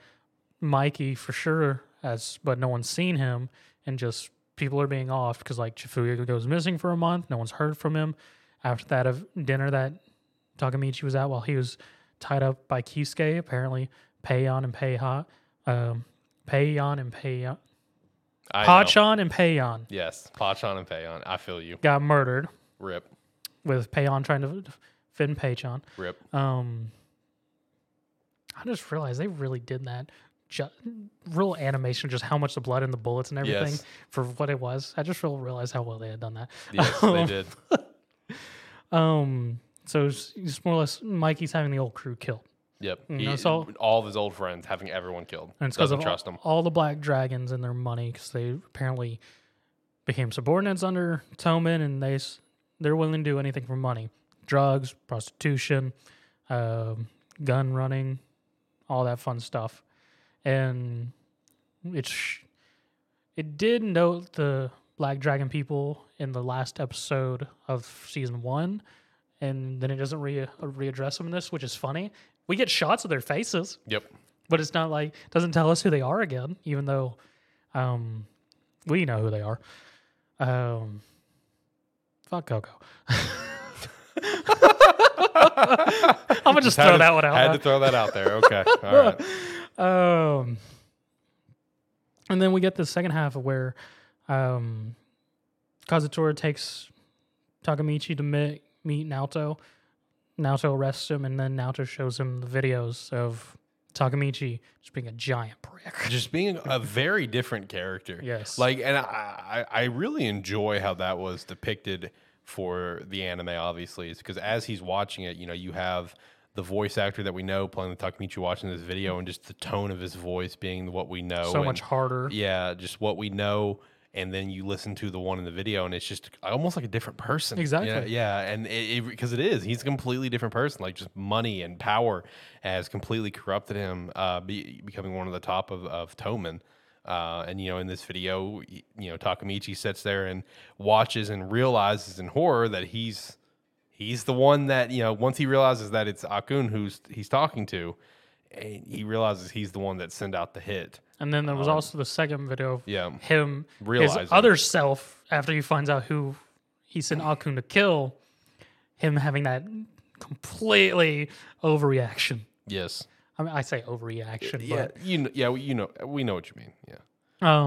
Mikey for sure as but no one's seen him and just people are being off because like Chifuya goes missing for a month no one's heard from him after that of dinner that Takamichi was at while he was tied up by Kisaki apparently Payon and Peiha um Payon and Payon I know. And Payon Yes, Pachan and Payon. I feel you. got murdered Rip, with Payon trying to fin Pachan rip. Um, I just realized they really did that. Ju- real animation, just how much the blood and the bullets and everything Yes. for what it was. I just real realized how well they had done that. Yes, they did. Um, so it's, it's more or less Mikey's having the old crew killed. Yep. You He- so- all of his old friends having everyone killed. And it's because Doesn't of trust all, him. all the black dragons and their money, because they apparently became subordinates under Toman, and they they're willing to do anything for money, drugs, prostitution, um, gun running, all that fun stuff. And it's it did note the black dragon people in the last episode of season one, and then it doesn't re- readdress them in this, which is funny. We get shots of their faces Yep. but it's not like doesn't tell us who they are again, even though um, we know who they are. Um, fuck Coco. I'm gonna just Had throw to- that one out. Had huh? to throw that out there. Okay. All right. Um, and then we get the second half of where um, Kazutora takes Takamichi to meet, meet Naoto. Naoto arrests him, and then Naoto shows him the videos of Takamichi just being a giant prick. Just being a very different character. Yes. Like, and I, I I really enjoy how that was depicted for the anime. Obviously, is because as he's watching it, you know, you have the voice actor that we know playing the Takamichi watching this video, and just the tone of his voice being what we know. so and- much harder. Yeah, just what we know, and then you listen to the one in the video, and it's just almost like a different person. Exactly. Yeah, yeah, and it because it, is, he's a completely different person. Like just money and power has completely corrupted him, uh, be, becoming one of the top of of Toman. Uh, and you know, in this video, you know, Takamichi sits there and watches and realizes in horror that he's he's the one that you know. Once he realizes that it's Akun who's he's talking to, and he realizes he's the one that sent out the hit. And then there was also the second video of Yeah, him, Realizing. his other self, after he finds out who he sent Akun to kill, him having that completely overreaction. yes. I mean, I say overreaction, Yeah, you know, yeah, we- you know, we know what you mean. Yeah,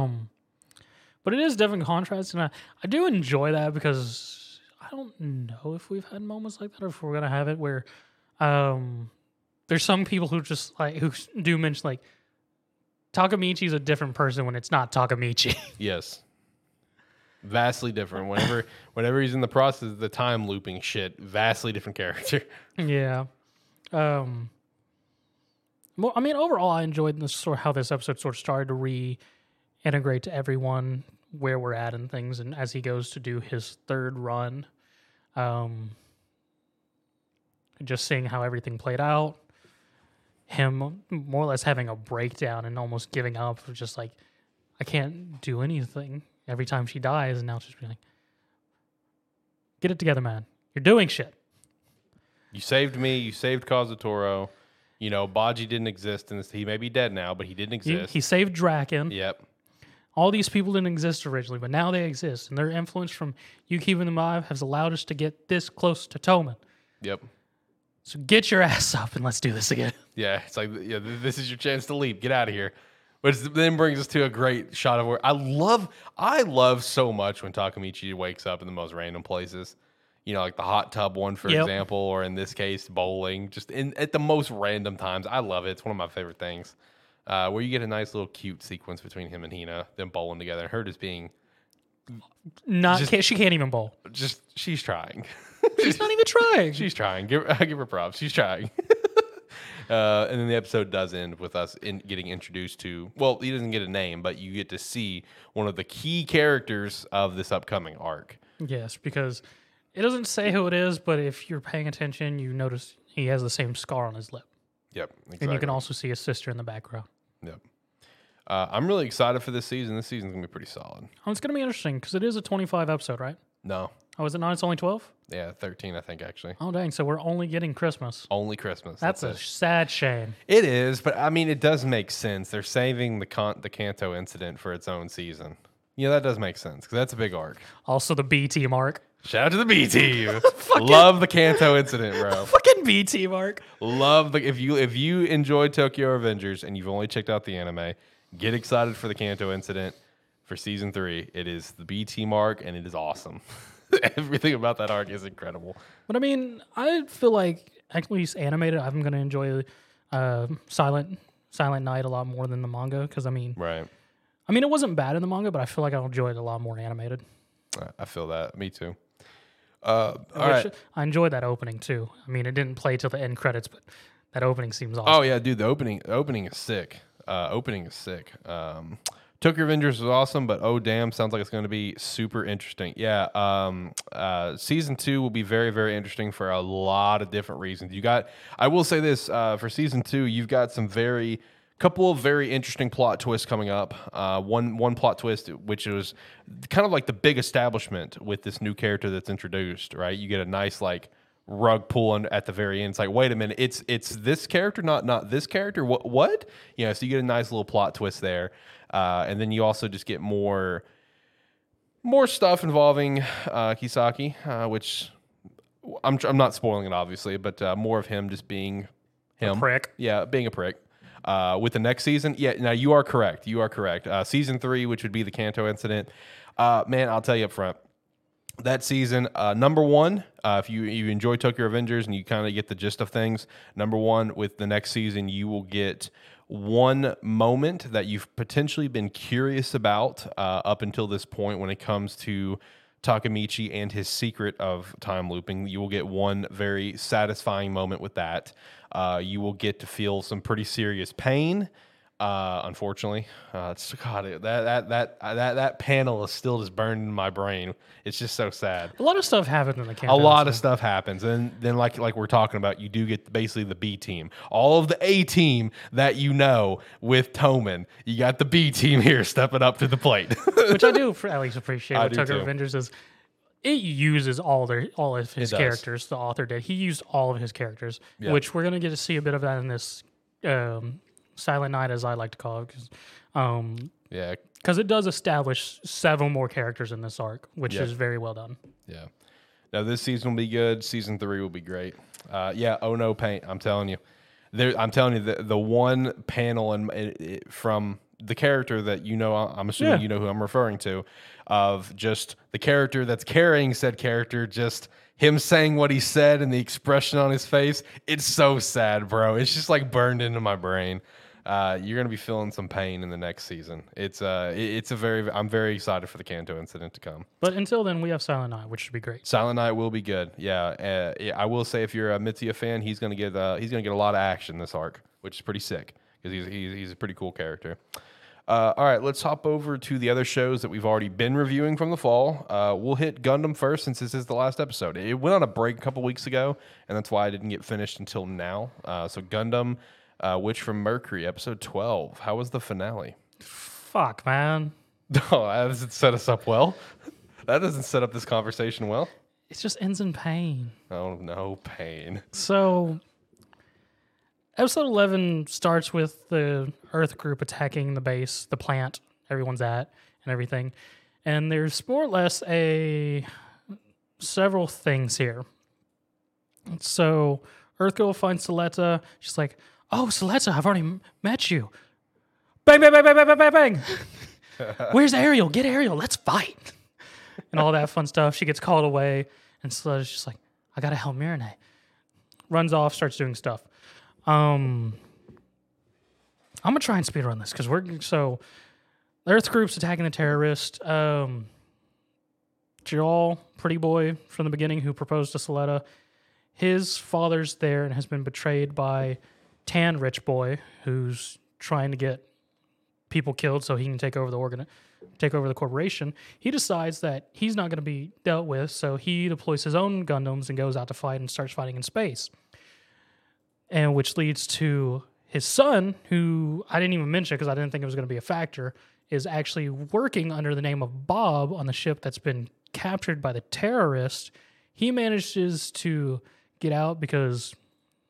um, but it is definitely contrast, and I, I do enjoy that because don't know if we've had moments like that or if we're gonna have it where, um, there's some people who just like who do mention like Takamichi's a different person when it's not Takamichi. yes, vastly different. Whenever, whenever he's in the process of the time looping shit, vastly different character. Yeah. Um. Well, I mean, overall, I enjoyed this sort of how this episode sort of started to reintegrate to everyone where we're at and things, and as he goes to do his third run, um, just seeing how everything played out, him more or less having a breakdown and almost giving up, just like, I can't do anything every time she dies, and now she's just being like, get it together, man. You're doing shit. You saved me. You saved Kazutora. You know, Baji didn't exist, and he may be dead now, but he didn't He, exist. he saved Draken. yep. All these people didn't exist originally, but now they exist, and their influence from you keeping them alive has allowed us to get this close to Toman. Yep. So get your ass up and let's do this again. Yeah, it's like yeah, this is your chance to leap. Get out of here. Which then brings us to a great shot of where I love I love so much when Takamichi wakes up in the most random places. You know, like the hot tub one, for Yep. example, or in this case, bowling. Just in at the most random times. I love it. It's one of my favorite things. Uh, where you get a nice little cute sequence between him and Hina, them bowling together, her just being Not Just- can't, she can't even bowl. just she's trying. She's not even trying. She's trying. Give I give her props. She's trying. uh, and then the episode does end with us in getting introduced to. Well, he doesn't get a name, but you get to see one of the key characters of this upcoming arc. yes, because it doesn't say who it is, but if you're paying attention, you notice he has the same scar on his lip, Yep. Exactly. and you can also see his sister in the background. Yep. Uh, I'm really excited for this season. This season's gonna be pretty solid. Oh, it's gonna be interesting because it is a 25 episode, right? No. Oh, is it not? It's only 12. Yeah, 13, I think actually. Oh, dang! So we're only getting Christmas. Only Christmas. That's a it. sad shame. It is, but I mean, it does make sense. They're saving the con- the Kanto incident for its own season. Yeah, that does make sense because that's a big arc. Also, the B team arc. Shout out to the B team. Love the Kanto incident, bro. Fucking B team arc. Love the if you if you enjoy Tokyo Revengers and you've only checked out the anime, get excited for the Kanto incident for season three. It is the B team arc and it is awesome. Everything about that arc is incredible. But I mean, I feel like at least animated, I'm gonna enjoy uh, Silent Silent Night a lot more than the manga because I mean, Right. I mean, it wasn't bad in the manga, but I feel like I'll enjoy it a lot more animated. I feel that. Me too. Uh, all Which right. I enjoyed that opening too. I mean, it didn't play till the end credits, but that opening seems awesome. Oh yeah, dude, the opening the opening is sick. Uh, opening is sick. Um, Tokyo Revengers was awesome, but oh damn, sounds like it's going to be super interesting. Yeah, um, uh, season two will be very very interesting for a lot of different reasons. You got, I will say this uh, for season two, you've got some very couple of very interesting plot twists coming up. Uh, one one plot twist, which was kind of like the big establishment with this new character that's introduced. Right, you get a nice like rug pull at the very end. It's like, wait a minute, it's it's this character, not not this character. What what? You know, so you get a nice little plot twist there, uh, and then you also just get more more stuff involving uh, Kisaki, uh, which I'm I'm not spoiling it obviously, but uh, more of him just being him, prick. yeah, being a prick. Uh, with the next season, yeah. Now you are correct. You are correct. Uh, season three, which would be the Kanto incident, uh, man. I'll tell you up front that season. Uh, number one, uh, if you you enjoy Tokyo Revengers and you kind of get the gist of things, number one with the next season, you will get one moment that you've potentially been curious about uh, up until this point when it comes to Takemichi and his secret of time looping. You will get one very satisfying moment with that. Uh, you will get to feel some pretty serious pain. Uh, unfortunately, uh, it's God that that that that that panel is still just burned in my brain. It's just so sad. A lot of stuff happened in the camp. A lot of stuff happens, and then like like we're talking about, you do get basically the B team, all of the A team that you know with Toman. You got the B team here stepping up to the plate. which I do at least appreciate. What too. Avengers is, it uses all their all of his characters. The author did. He used all of his characters, Yeah. which we're gonna get to see a bit of that in this um, Silent Night, as I like to call it, because um, yeah, 'cause it does establish several more characters in this arc, which Yeah. is very well done. Yeah. Now this season will be good. Season three will be great. Uh, yeah. Oh no, paint. I'm telling you. There. I'm telling you the the one panel and from the character that you know. I'm assuming Yeah. you know who I'm referring to. Of just the character that's carrying said character. Just him saying what he said and the expression on his face. It's so sad, bro. It's just like burned into my brain. Uh, you're gonna be feeling some pain in the next season. It's uh, it's a very. I'm very excited for the Kanto incident to come. But until then, we have Silent Night, which should be great. Silent Night will be good. Yeah, uh, I will say if you're a Mitsuya fan, he's gonna get uh, he's gonna get a lot of action this arc, which is pretty sick because he's, he's he's a pretty cool character. Uh, all right, let's hop over to the other shows that we've already been reviewing from the fall. Uh, we'll hit Gundam first since this is the last episode. It went on a break a couple weeks ago, and that's why I didn't get finished until now. Uh, so Gundam, uh, Witch from Mercury, episode twelve. How was the finale? Fuck, man. Oh, that doesn't set us up well. That doesn't set up this conversation well. It just ends in pain. Oh no, pain. So, episode 11 starts with the Earth group attacking the base, the plant everyone's at, and everything. And there's more or less a several things here. So, Earth girl finds Suletta. She's like, "Oh, Suletta, I've already m- met you." Bang, bang, bang, bang, bang, bang, bang, bang. Where's Aerial? Get Aerial. Let's fight. And all that fun stuff. She gets called away, and Suletta's just like, "I gotta help Miorine." runs off, starts doing stuff. Um, I'm gonna try and speed run this because we're so Earth group's attacking the terrorist. Um, Jal, pretty boy from the beginning, who proposed to Suletta, his father's there and has been betrayed by Tan Rich Boy, who's trying to get people killed so he can take over the organ, take over the corporation. He decides that he's not going to be dealt with, so he deploys his own Gundams and goes out to fight and starts fighting in space and which leads to his son, who I didn't even mention because I didn't think it was going to be a factor, is actually working under the name of Bob on the ship that's been captured by the terrorist. He manages to get out because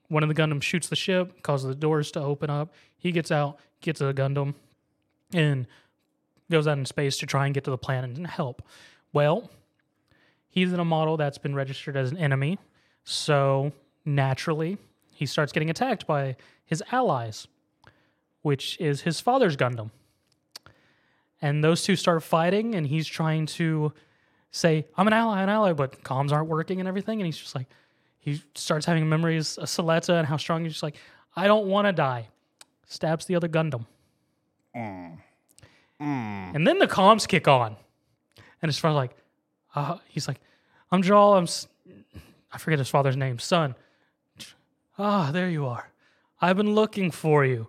one of the Gundams shoots the ship, causes the doors to open up. He gets out, gets a Gundam, and goes out in space to try and get to the planet and help. Well, he's in a model that's been registered as an enemy, so naturally he starts getting attacked by his allies, which is his father's Gundam. And those two start fighting, and he's trying to say, I'm an ally, an ally, but comms aren't working and everything. And he's just like, he starts having memories of Suletta and how strong he's just like, I don't want to die. Stabs the other Gundam. And then the comms kick on. And his father's like, uh, he's like, I'm Joel. I'm, s- I forget his father's name, son. Ah, there you are. I've been looking for you.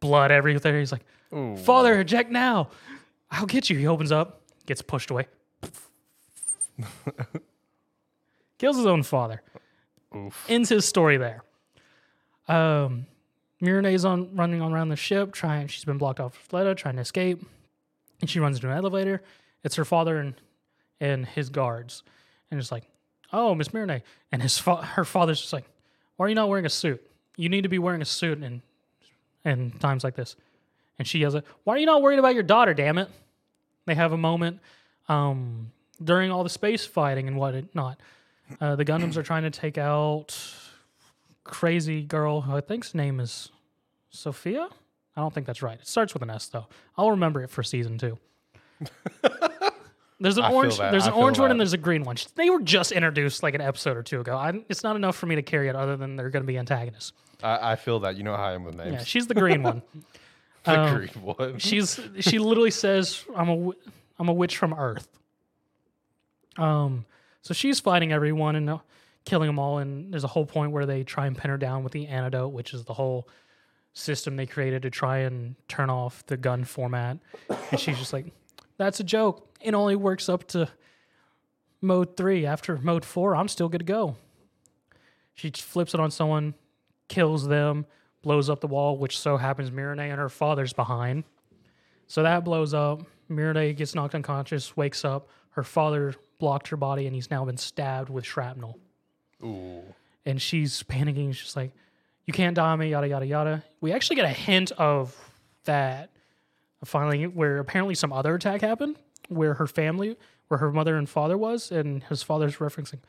Blood everywhere. He's like, Ooh. Father, eject now. I'll get you. He opens up, gets pushed away. Kills his own father. Oof. Ends his story there. Um, Miorine's on running around the ship, trying. She's been blocked off Fleta, trying to escape, and she runs into an elevator. It's her father and and his guards, and it's like, "Oh, Miss Miorine," and his fa- her father's just like, "Why are you not wearing a suit? You need to be wearing a suit in in times like this." And she yells, "Why are you not worried about your daughter? Damn it!" They have a moment um, during all the space fighting and whatnot. Uh, the Gundams are trying to take out crazy girl who I think's name is Sophia. I don't think that's right. It starts with an S though. I'll remember it for season two. There's an I orange. that. There's an orange one and there's a green one. They were just introduced like an episode or two ago. I, it's not enough for me to carry it, other than they're going to be antagonists. I, I feel that. You know how I am with names. Yeah, she's the green one. the um, green one. She's she literally says, "I'm a I'm a witch from Earth." Um, so she's fighting everyone and uh, killing them all. And there's a whole point where they try and pin her down with the antidote, which is the whole system they created to try and turn off the GUND-format. And she's just like, "That's a joke. It only works up to mode three. After mode four, I'm still good to go." She flips it on someone, kills them, blows up the wall, which so happens Miorine and her father's behind. So that blows up. Miorine gets knocked unconscious, wakes up. Her father blocked her body, and he's now been stabbed with shrapnel. Ooh. And she's panicking. She's like, "You can't die on me." Yada yada yada. We actually get a hint of that finally, where apparently some other attack happened, where her family, where her mother and father was, and his father's referencing,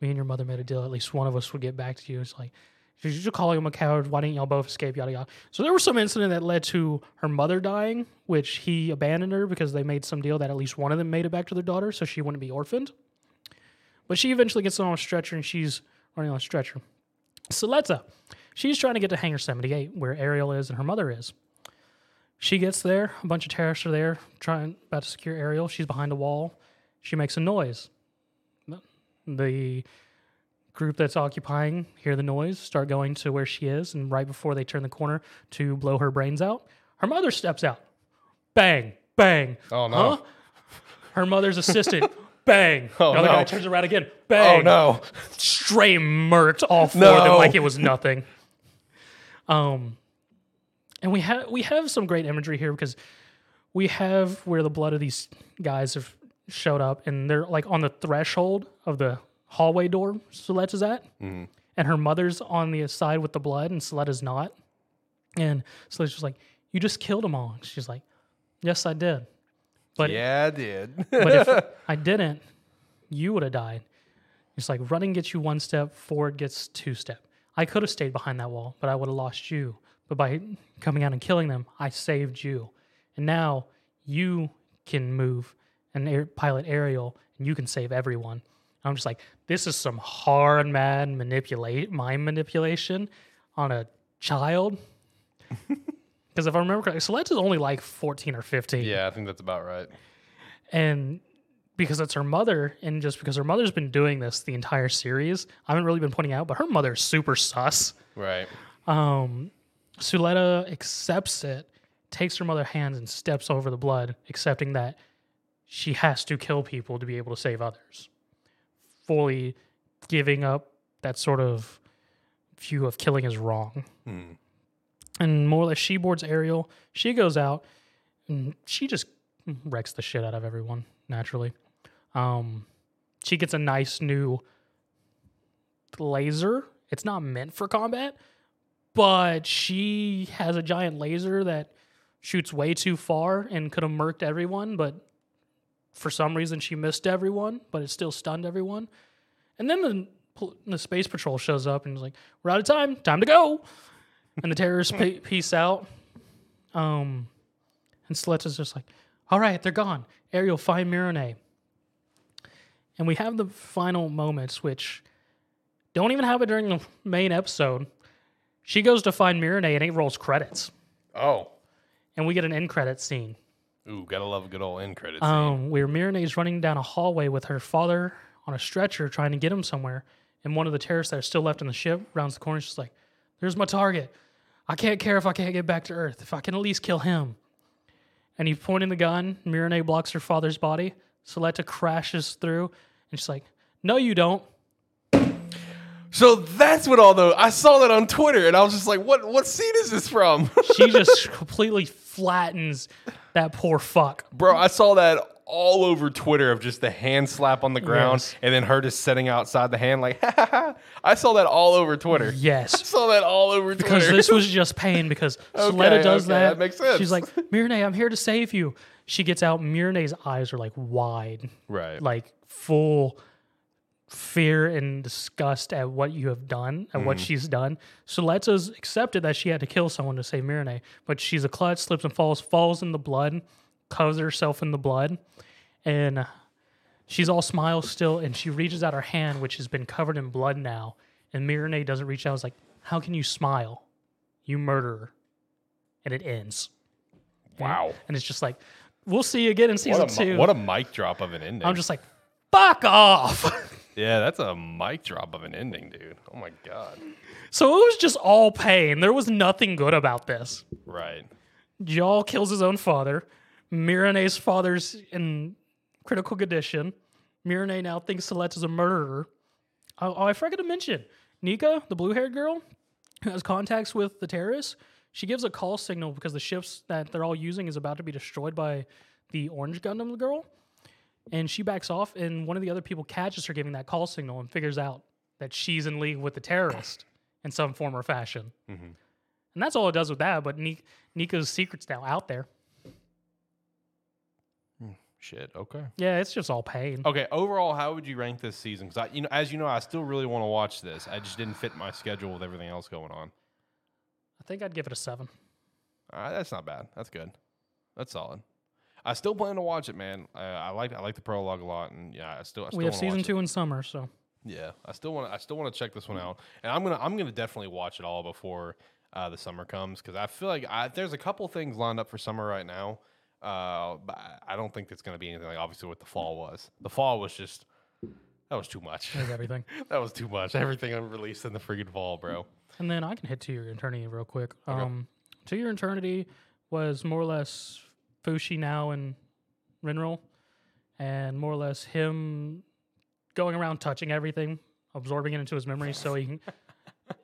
"Me and your mother made a deal. At least one of us would get back to you." It's like. You're just calling him a coward. Why didn't y'all both escape? Yada yada. So there was some incident that led to her mother dying, which he abandoned her because they made some deal that at least one of them made it back to their daughter, so she wouldn't be orphaned. But she eventually gets on a stretcher and she's running on a stretcher. Suletta, she's trying to get to Hangar 78, where Aerial is and her mother is. She gets there, a bunch of terrorists are there, trying about to secure Aerial. She's behind a wall. She makes a noise. The group that's occupying hear the noise, start going to where she is, and right before they turn the corner to blow her brains out, her mother steps out. Bang, bang. Oh, no. Huh? Her mother's assistant. bang. Oh, the other no. guy turns around again. Bang Oh no. Stray murked all four of them like it was nothing. Um, and we have we have some great imagery here because we have where the blood of these guys have showed up, and they're like on the threshold of the hallway door Suletta's at, mm-hmm. and her mother's on the side with the blood, and Suletta's not. And Suletta's just like, "You just killed them all." She's like, "Yes, I did." But yeah, I did. but if I didn't, you would have died. It's like running gets you one step, forward gets two step. I could have stayed behind that wall, but I would have lost you. But by coming out and killing them, I saved you. And now you can move and air, pilot Aerial, and you can save everyone. I'm just like, this is some hard, mad manipulate mind manipulation on a child. Because if I remember correctly, Celeste is only like 14 or 15 yeah, I think that's about right. and because it's her mother, and just because her mother's been doing this the entire series, I haven't really been pointing out, but her mother's super sus. Right. Um, Suletta accepts it, takes her mother's hands, and steps over the blood, accepting that she has to kill people to be able to save others. Fully giving up that sort of view of killing is wrong. Hmm. And more or less, she boards Aerial. She goes out, and she just wrecks the shit out of everyone naturally. Um, she gets a nice new laser. It's not meant for combat, but she has a giant laser that shoots way too far and could have murked everyone, but for some reason she missed everyone, but it still stunned everyone. And then the the space patrol shows up and is like, "We're out of time. Time to go." And the terrorists pe- peace out. Um, and Suletta's just like, "All right, they're gone. Aerial, find Miorine." And we have the final moments, which don't even have it during the main episode. She goes to find Miorine and it rolls credits, Oh. and we get an end credit scene. Ooh, gotta love a good old end credit scene. Um, where is running down a hallway with her father on a stretcher trying to get him somewhere. And one of the terrorists that are still left in the ship rounds the corner. She's like, There's my target. I can't care if I can't get back to Earth. If I can at least kill him. And he's pointing the gun. Miorine blocks her father's body. Suletta crashes through, and she's like, "No, you don't." So that's what all the I saw that on Twitter, and I was just like, "What? What scene is this from?" She just completely flattens that poor fuck. Bro, I saw that all over Twitter of just the hand slap on the ground, Yes. and then her just sitting outside the hand like, ha, ha, ha. I saw that all over Twitter. Yes, I saw that all over Because Twitter. this was just pain because Suletta does okay, that. that makes sense. She's like, Miorine, I'm here to save you. She gets out, Miorine's eyes are like wide, right. like full fear and disgust at what you have done, at Mm-hmm. what she's done. Suletta's accepted that she had to kill someone to save Miorine, but she's a klutz, slips and falls, falls in the blood, covers herself in the blood, and she's all smiles still, and she reaches out her hand, which has been covered in blood now, and Miorine doesn't reach out. It's like, how can you smile? You murderer. And it ends. wow. And it's just like, we'll see you again in season What a, two. what a mic drop of an ending. I'm just like, fuck off. yeah, that's a mic drop of an ending, dude. Oh my god. So it was just all pain. There was nothing good about this. Right. Jal kills his own father. Miorine's father's in critical condition. Miorine now thinks Celeste is a murderer. Oh, oh, I forgot to mention Nika, the blue haired girl who has contacts with the terrorists. She gives a call signal because the ships that they're all using is about to be destroyed by the orange Gundam girl. And she backs off, and one of the other people catches her giving that call signal and figures out that she's in league with the terrorist in some form or fashion. Mm-hmm. And that's all it does with that. But Ni- Nika's secret's now out there. Hmm, shit. Okay. Yeah, it's just all pain. Okay. Overall, how would you rank this season? Because I, you know, as you know, I still really want to watch this. I just didn't fit my schedule with everything else going on. I think I'd give it a seven. All right, that's not bad. That's good. That's solid. I still plan to watch it, man. I, I like I like the prologue a lot, and yeah, I still I still we have season two in summer, so Yeah, I still want I still want to check this one out, and I'm gonna I'm gonna definitely watch it all before uh, the summer comes because I feel like I, there's a couple things lined up for summer right now, uh, but I- don't think it's gonna be anything like obviously what the fall was. The fall was just that was too much. there's everything. that was too much. Everything I released in the friggin' fall, bro. and then I can hit to your eternity real quick. Um, to your eternity was more or less Fushi now and Renril, and more or less him going around touching everything, absorbing it into his memory, so he can.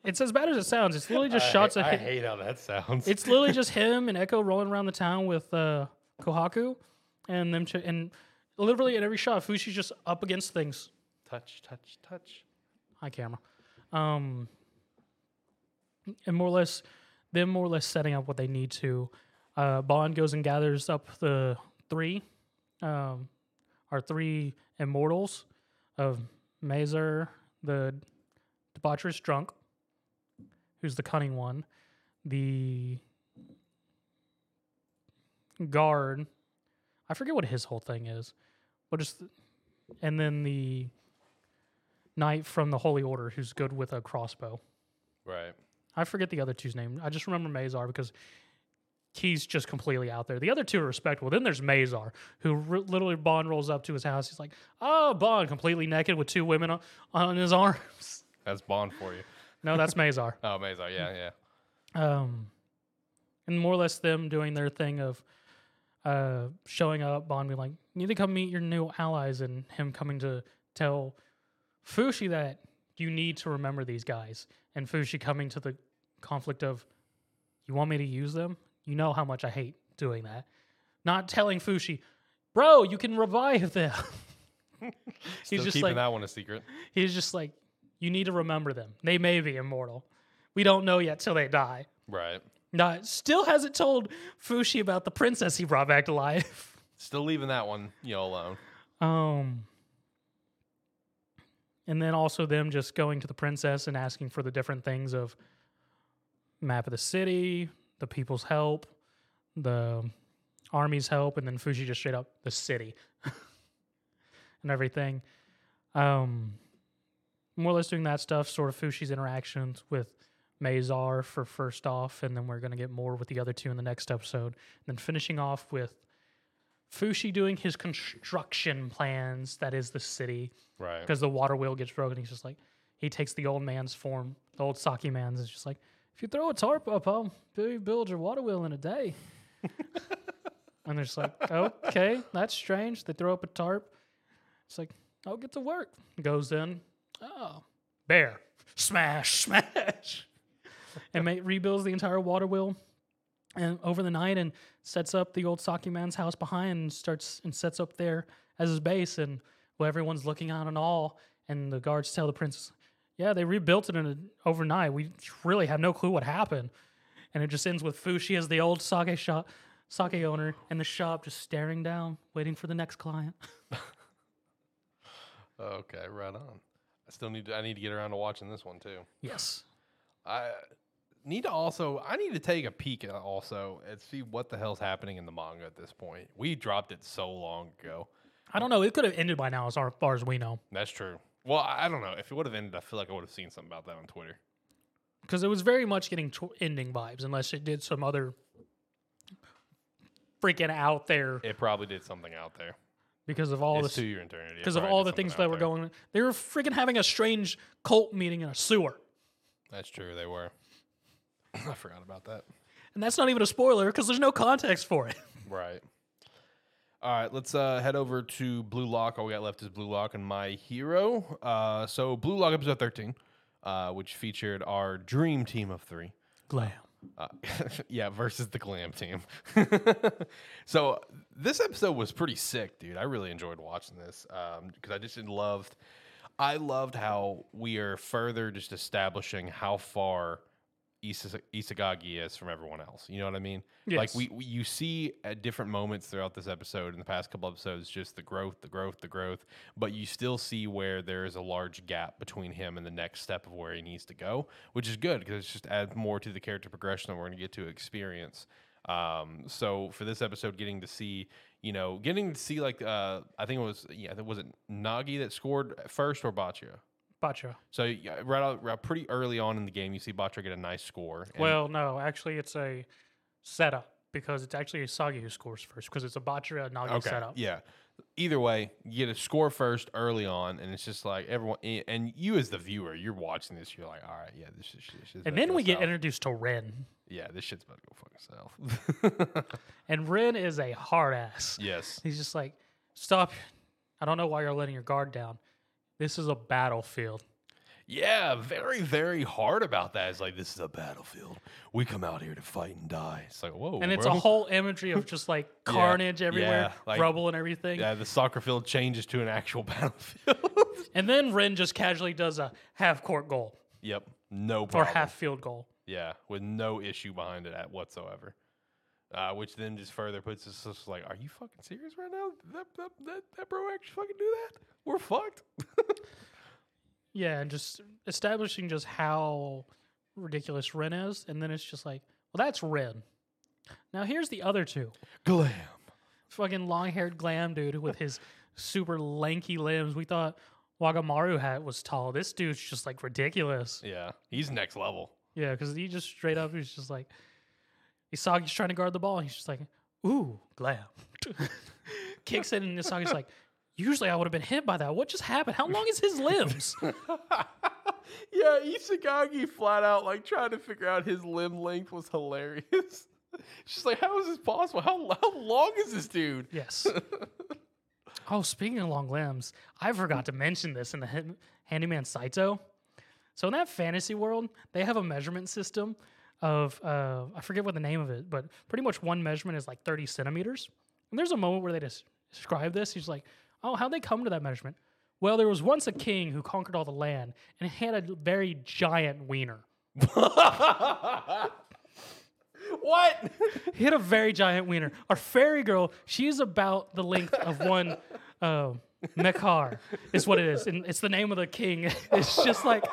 It's as bad as it sounds. It's literally just shots of I hate how that sounds. It's literally just him and Echo rolling around the town with uh, Kohaku, and them. Ch- and literally in every shot, Fushi's just up against things. touch, touch, touch. Hi, camera. Um, and more or less, them more or less setting up what they need to. Uh, Bond goes and gathers up the three, um, our three immortals of Mazer, the debaucherous drunk, who's the cunning one, the guard. I forget what his whole thing is, but just and then the knight from the Holy Order who's good with a crossbow. Right. I forget the other two's name. I just remember Mazar because he's just completely out there. The other two are respectable. Then there's Mazar, who r- literally Bond rolls up to his house. He's like, "Oh, Bond, completely naked with two women on, on his arms." That's Bond for you. No, that's Mazar. Oh, Mazar. Yeah, yeah. um, and more or less them doing their thing of uh, showing up, Bond being like, "You need to come meet your new allies," and him coming to tell Fushi that you need to remember these guys, and Fushi coming to the conflict of, "You want me to use them? You know how much I hate doing that." Not telling Fushi, "Bro, you can revive them." He's just keeping like, that one a secret. he's just like, "You need to remember them. They may be immortal. We don't know yet till they die." Right. Now, still hasn't told Fushi about the princess he brought back to life. Still leaving that one, you know, alone. Um, and then also them just going to the princess and asking for the different things of map of the city, the people's help, the army's help, and then Fushi just straight up the city and everything. Um, more or less doing that stuff, sort of Fushi's interactions with Mazar for first off, and then we're going to get more with the other two in the next episode. And then finishing off with Fushi doing his construction plans, that is the city, Right. because the water wheel gets broken. He's just like, he takes the old man's form, the old Saki man's, is just like, if you throw a tarp up, I'll build your water wheel in a day. and they're just like, okay, that's strange. They throw up a tarp. It's like, I'll get to work. Goes in. Oh, bear. Smash, smash. and ma- rebuilds the entire water wheel and over the night and sets up the old Saki man's house behind and starts and sets up there as his base and well, everyone's looking out in awe and the guards tell the princess, yeah, they rebuilt it in a, overnight. We really have no clue what happened. And it just ends with Fushi as the old sake shop sake owner in the shop just staring down, waiting for the next client. Okay, right on. I still need to, I need to get around to watching this one too. yes. I need to also I need to take a peek at also and see what the hell's happening in the manga at this point. We dropped it so long ago. I don't know. It could have ended by now as far- far as we know. That's true. Well, I don't know. If it would have ended, I feel like I would have seen something about that on Twitter. because it was very much getting tw- ending vibes, unless it did some other freaking out there It probably did something out there. because of all It's the to your eternity. Because of all the things that were there. going. They were freaking having a strange cult meeting in a sewer, That's true. They were. I forgot about that. and that's not even a spoiler because there's no context for it. Right. All right, let's uh, head over to Blue Lock. All we got left is Blue Lock and My Hero. Uh, so, Blue Lock episode 13, uh, which featured our dream team of three. Glam. Uh, yeah, versus the glam team. so this episode was pretty sick, dude. I really enjoyed watching this because I just loved. I loved how we are further just establishing how far Isa- Isagagi is from everyone else. You know what I mean? Like Yes. we, we you see at different moments throughout this episode in the past couple episodes just the growth, the growth, the growth, but you still see where there is a large gap between him and the next step of where he needs to go, which is good because it just adds more to the character progression that we're going to get to experience. Um, so for this episode, getting to see, you know, getting to see like uh, I think it was yeah, was it Nagi that scored first or Bachira? Bacha. So yeah, right, out, right pretty early on in the game, you see Bachira get a nice score. Well, no, actually, it's a setup because it's actually Isagi who scores first because it's a Bachira Nagi Okay. setup. Yeah. Either way, you get a score first early on, and it's just like everyone, and you as the viewer, you're watching this, you're like, all right, yeah, this is. This about And then we get south. introduced to Rin, yeah, this shit's about to go fucking south. and Rin is a hard ass. yes. He's just like, stop. I don't know why you're letting your guard down. This is a battlefield. Yeah, very, very hard about that. It's like this is a battlefield. We come out here to fight and die. It's like whoa, And it's bro. a whole imagery of just like carnage everywhere, yeah, like- rubble and everything. Yeah, the soccer field changes to an actual battlefield. And then Rin just casually does a half court goal yep, no problem. or half field goal. Yeah, with no issue behind it at whatsoever. Uh, which then just further puts us just like, are you fucking serious right now? That that that, that bro actually fucking do that? We're fucked. Yeah, and just establishing just how ridiculous Rin is. And then it's just like, well, that's Rin. Now here's the other two. Glam. Fucking long haired glam dude with his super lanky limbs. We thought Gagamaru hat was tall. This dude's just like ridiculous. Yeah, he's next level. Yeah, because he just straight up, he's just like, Isagi's trying to guard the ball. And he's just like, ooh, glam. Kicks it, and Isagi's like, usually I would have been hit by that. What just happened? How long is his limbs? Yeah, Isagagi flat out like trying to figure out his limb length was hilarious. She's like, how is this possible? How how long is this dude? yes. oh, speaking of long limbs, I forgot to mention this in the Handyman Saitou. So in that fantasy world, they have a measurement system of uh, I forget what the name of it, but pretty much one measurement is like 30 centimeters. And there's a moment where they just describe this. He's like, "Oh, how'd they come to that measurement?" Well, there was once a king who conquered all the land, and he had a very giant wiener. What? He had a very giant wiener. Our fairy girl, she's about the length of one uh, mekar, is what it is, and it's the name of the king. It's just like.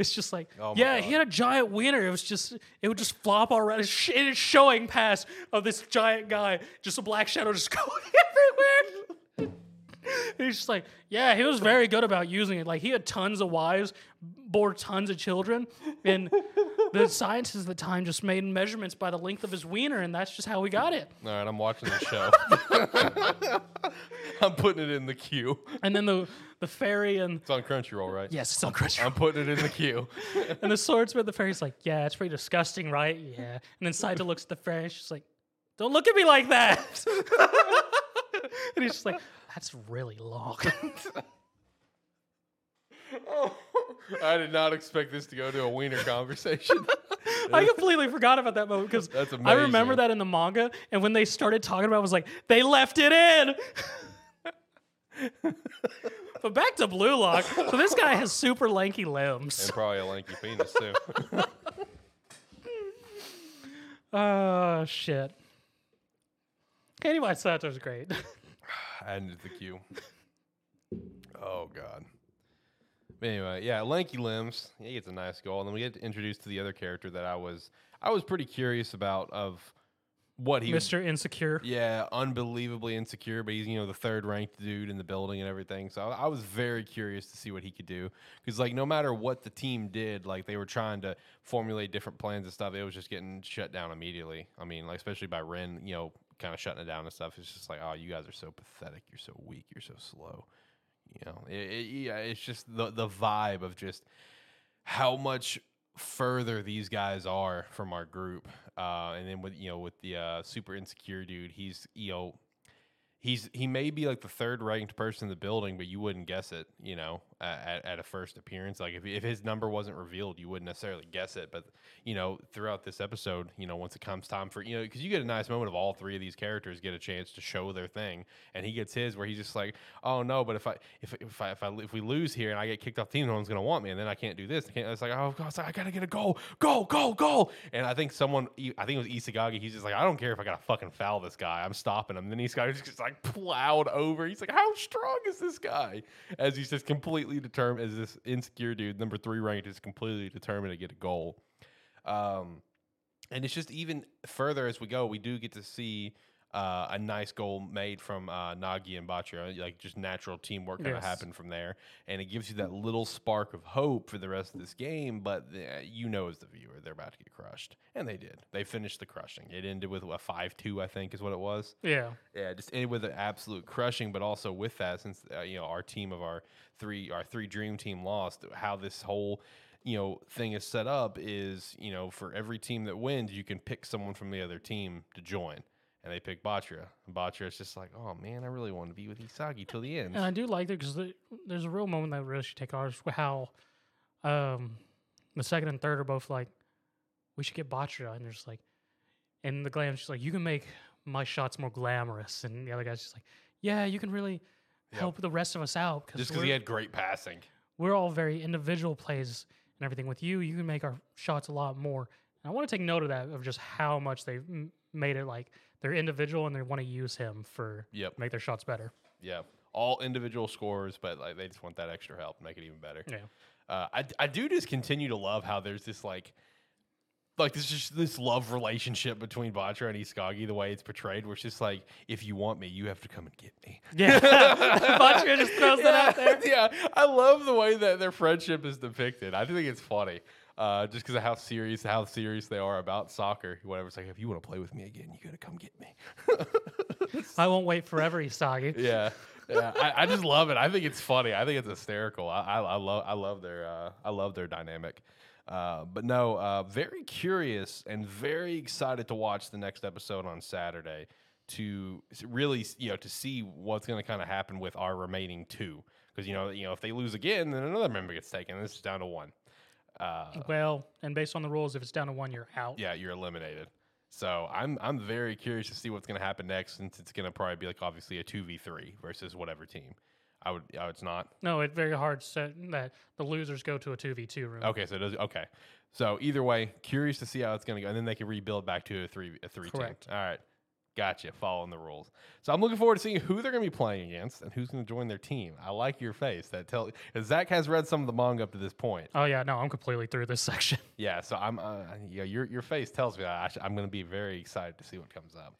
It's just like, Oh yeah, God. he had a giant wiener. It was just, it would just flop all around. It is showing past of this giant guy, just a black shadow just going everywhere. He's just like, yeah, he was very good about using it. Like he had tons of wives, bore tons of children, and the scientists at the time just made measurements by the length of his wiener, and that's just how we got it. All right, I'm watching the show. I'm putting it in the queue. and then the the fairy and It's on Crunchyroll, right? yes, it's on Crunchyroll. I'm putting it in the queue. and the swordsman, the fairy's like, yeah, it's pretty disgusting, right? Yeah. And then Saitou looks at the fairy, and she's like, don't look at me like that. and he's just like, that's really long. I did not expect this to go to a wiener conversation. I completely forgot about that moment because That's I remember amazing. that in the manga, and when they started talking about, it, I was like, they left it in. But back to Blue Lock. So this guy has super lanky limbs. and probably a lanky penis too. Oh shit. Anyway, Sato's great. To the queue. Oh god. But anyway, yeah, lanky limbs. He gets a nice goal, and then we get introduced to the other character that I was I was pretty curious about of what he Mr. Insecure. Yeah, unbelievably insecure, but he's you know the third ranked dude in the building and everything. So I, I was very curious to see what he could do because like no matter what the team did, like they were trying to formulate different plans and stuff. It was just getting shut down immediately. I mean, like especially by Rin, you know, kind of shutting it down and stuff. It's just like, oh, you guys are so pathetic. You're so weak. You're so slow. You know, it, it, yeah, it's just the the vibe of just how much further these guys are from our group. Uh, and then with you know with the uh, super insecure dude, he's you know he's he may be like the third ranked person in the building, but you wouldn't guess it. You know, at, at a first appearance, like if if his number wasn't revealed, you wouldn't necessarily guess it. But you know, throughout this episode, you know, once it comes time for you know, because you get a nice moment of all three of these characters get a chance to show their thing, and he gets his where he's just like, oh no, but if I if if I if, I, if we lose here and I get kicked off the team, no one's gonna want me, and then I can't do this. I can't, it's like, oh god, like, I gotta get a goal, goal, goal, goal. And I think someone, I think it was Isagagi. He's just like, I don't care if I gotta fucking foul this guy, I'm stopping him. And then Isagagi just like plowed over. He's like, how strong is this guy? As he's just completely determined, as this insecure dude, number three ranked, is completely determined to get a goal. Um, and it's just even further as we go, we do get to see uh, a nice goal made from uh, Nagi and Bachira, like just natural teamwork kind of Yes. happen from there, and it gives you that little spark of hope for the rest of this game. But uh, you know, as the viewer, they're about to get crushed, and they did. They finished the crushing. It ended with a five-two, I think, is what it was. Yeah. Yeah, just ended with an absolute crushing, but also with that, since uh, you know our team of our three, our three dream team lost, how this whole you know thing is set up is you know for every team that wins, you can pick someone from the other team to join, and they pick Bachira. And Bachira is just like, oh man, I really want to be with Isagi till the end. And I do like that because there's a real moment that really should take ours. How um, the second and third are both like, we should get Bachira. And they're just like, and the glam's just like, you can make my shots more glamorous. And the other guy's just like, yeah, you can really Yep. help the rest of us out because just because he had great passing. we're all very individual plays and everything. With you, you can make our shots a lot more. And I want to take note of that of just how much they've m- made it like they're individual and they want to use him for Yep. make their shots better. Yeah, all individual scores, but like they just want that extra help to make it even better. Yeah. Uh, I, I do just continue to love how there's this like like this just this love relationship between Batra and Isagi the way it's portrayed where it's just like if you want me you have to come and get me Yeah. Bachira just throws that out there. yeah I love the way that their friendship is depicted I think it's funny uh, just because of how serious how serious they are about soccer whatever it's like if you want to play with me again you gotta come get me I won't wait forever, Isagi. yeah, yeah. I, I just love it. I think it's funny. I think it's hysterical. I, I, I love I love their uh, I love their dynamic. Uh, but no, uh, very curious and very excited to watch the next episode on Saturday to really you know to see what's going to kind of happen with our remaining two because you know you know if they lose again then another member gets taken. This is down to one. Uh, Well, and based on the rules, if it's down to one, you're out. yeah, you're eliminated. So I'm I'm very curious to see what's going to happen next, since it's going to probably be like obviously a two v three versus whatever team. I would. Oh, it's not. No, it's very hard set that the losers go to a two v two room. Okay, so it does. Okay, so either way, curious to see how it's going to go, and then they can rebuild back to a three a three Correct. team. All right, gotcha. Following the rules. So I'm looking forward to seeing who they're going to be playing against and who's going to join their team. I like your face. That tell. Zach has read some of the manga up to this point. Oh yeah, no, I'm completely through this section. Yeah, so I'm. Uh, yeah, your your face tells me that I I'm going to be very excited to see what comes up.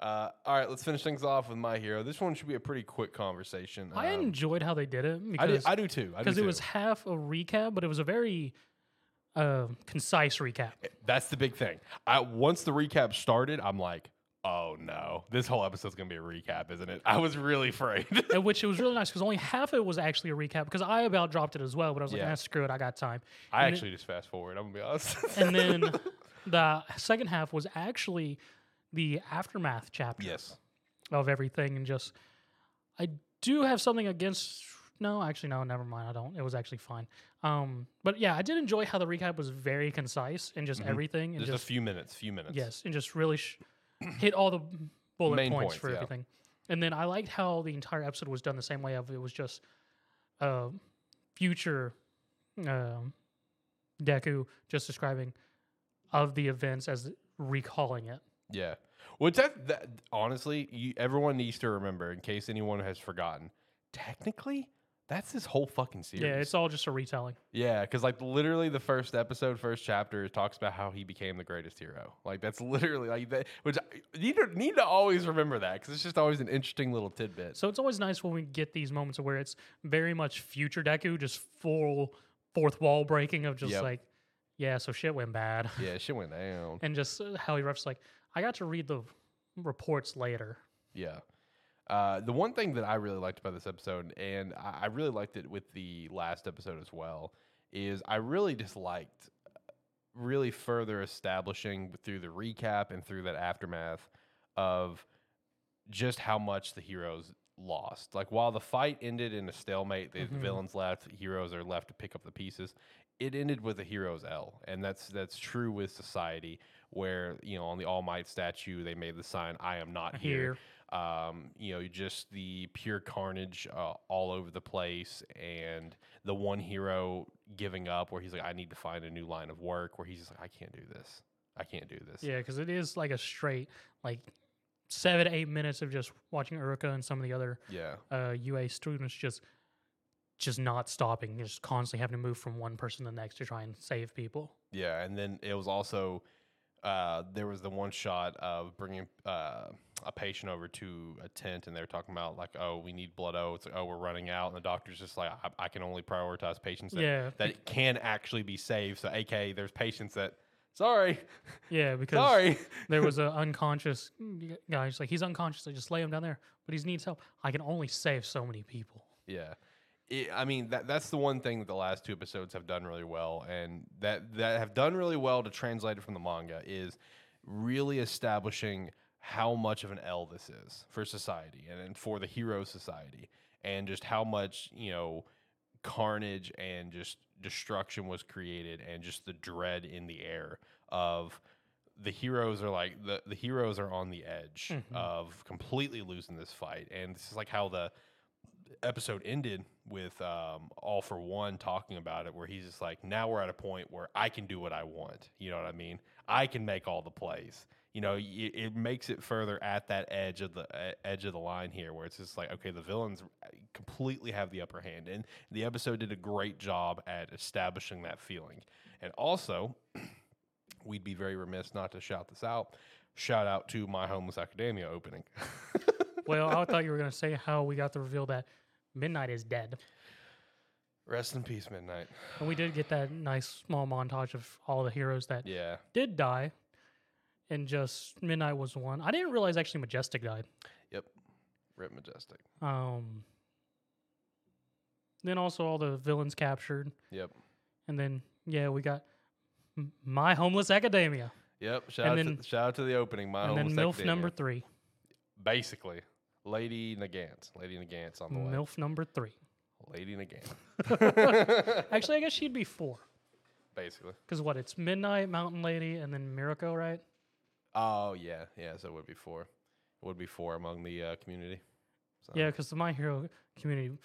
Uh, all right, let's finish things off with my hero. This one should be a pretty quick conversation. I Um, enjoyed how they did it I do, I do too. Because it was half a recap, but it was a very uh, concise recap. That's the big thing. I once the recap started, I'm like, oh no, this whole episode's gonna be a recap, isn't it? I was really afraid. and which it was really nice because only half of it was actually a recap because I about dropped it as well, but I was like, Yeah. ah, screw it, I got time. I And actually just fast forward. I'm gonna be honest. And then the second half was actually the aftermath chapter yes, of everything, and just I do have something against. No, actually, no, never mind. I don't. It was actually fine. Um, but yeah, I did enjoy how the recap was very concise and just everything, and just, just a few minutes, few minutes. Yes, and just really sh- hit all the bullet Main points, points, for yeah. everything. And then I liked how the entire episode was done the same way. Of it was just uh, future um, Deku just describing of the events as recalling it. Yeah. Which that, that honestly, you, everyone needs to remember in case anyone has forgotten. Technically, that's this whole fucking series. Yeah, it's all just a retelling. Yeah, because like literally the first episode, first chapter talks about how he became the greatest hero. Like that's literally like that. Which I, you need to, need to always remember that because it's just always an interesting little tidbit. So it's always nice when we get these moments where it's very much future Deku, just full fourth wall breaking of just Yep. like, yeah, so shit went bad. Yeah, shit went down. and just uh, how he refs like, I got to read the reports later. Yeah. Uh, the one thing that I really liked about this episode, and I, I really liked it with the last episode as well, is I really just liked uh, really further establishing through the recap and through that aftermath of just how much the heroes lost. Like while the fight ended in a stalemate, the, Mhm. villains left, heroes are left to pick up the pieces. It ended with a hero's L, and that's that's true with society. Where you know on the All Might statue they made the sign "I am not here." Um, you know, just the pure carnage uh, all over the place, and the one hero giving up, where he's like, "I need to find a new line of work." Where he's just like, "I can't do this. I can't do this." Yeah, because it is like a straight like seven to eight minutes of just watching Uraraka and some of the other yeah, uh, UA students just just not stopping, just constantly having to move from one person to the next to try and save people. yeah. And then it was also uh, there was the one shot of bringing uh, a patient over to a tent, and they're talking about like, "Oh, we need blood. Oh, it's like, oh, we're running out," and the doctor's just like, "I, I can only prioritize patients that Yeah, that can actually be saved." So, AK, there's patients that. Sorry, yeah, because sorry. there was an unconscious guy. He's like, he's unconscious. I just lay him down there, but he needs help. I can only save so many people. Yeah. It, I mean that that's the one thing that the last two episodes have done really well and that that have done really well to translate it from the manga is really establishing how much of an L this is for society and, and for the hero society and just how much, you know, carnage and just destruction was created and just the dread in the air of the heroes are like the, the heroes are on the edge Mhm. of completely losing this fight and this is like how the episode ended with um, all for one talking about it where he's just like now we're at a point where i can do what i want. You know what i mean? I can make all the plays. You know it, it makes it further at that edge of the uh, edge of the line here where it's just like okay the villains completely have the upper hand and the episode did a great job at establishing that feeling. And also we'd be very remiss not to shout this out. Shout out to my homeless academia opening Well, I thought you were gonna say how we got the reveal that Midnight is dead, rest in peace midnight and we did get that nice small montage of all the heroes that yeah did die, and just Midnight was one. I didn't realize actually Majestic died. Yep. Rip Majestic. Um, then also all the villains captured, Yep. and then yeah, we got M- my homeless academia, Yep. Shout And out then- to shout out to the opening. My Homeless. and then MILF Academia. number three, Basically, Lady Nagant. Lady Nagant's on the way. MILF number three. Lady Nagant. Actually, I guess she'd be four, Basically. because what? It's Midnight, Mountain Lady, and then Miracle, right? Oh yeah, yeah. So it would be four. It would be four among the uh, community. So, Yeah, because the My Hero community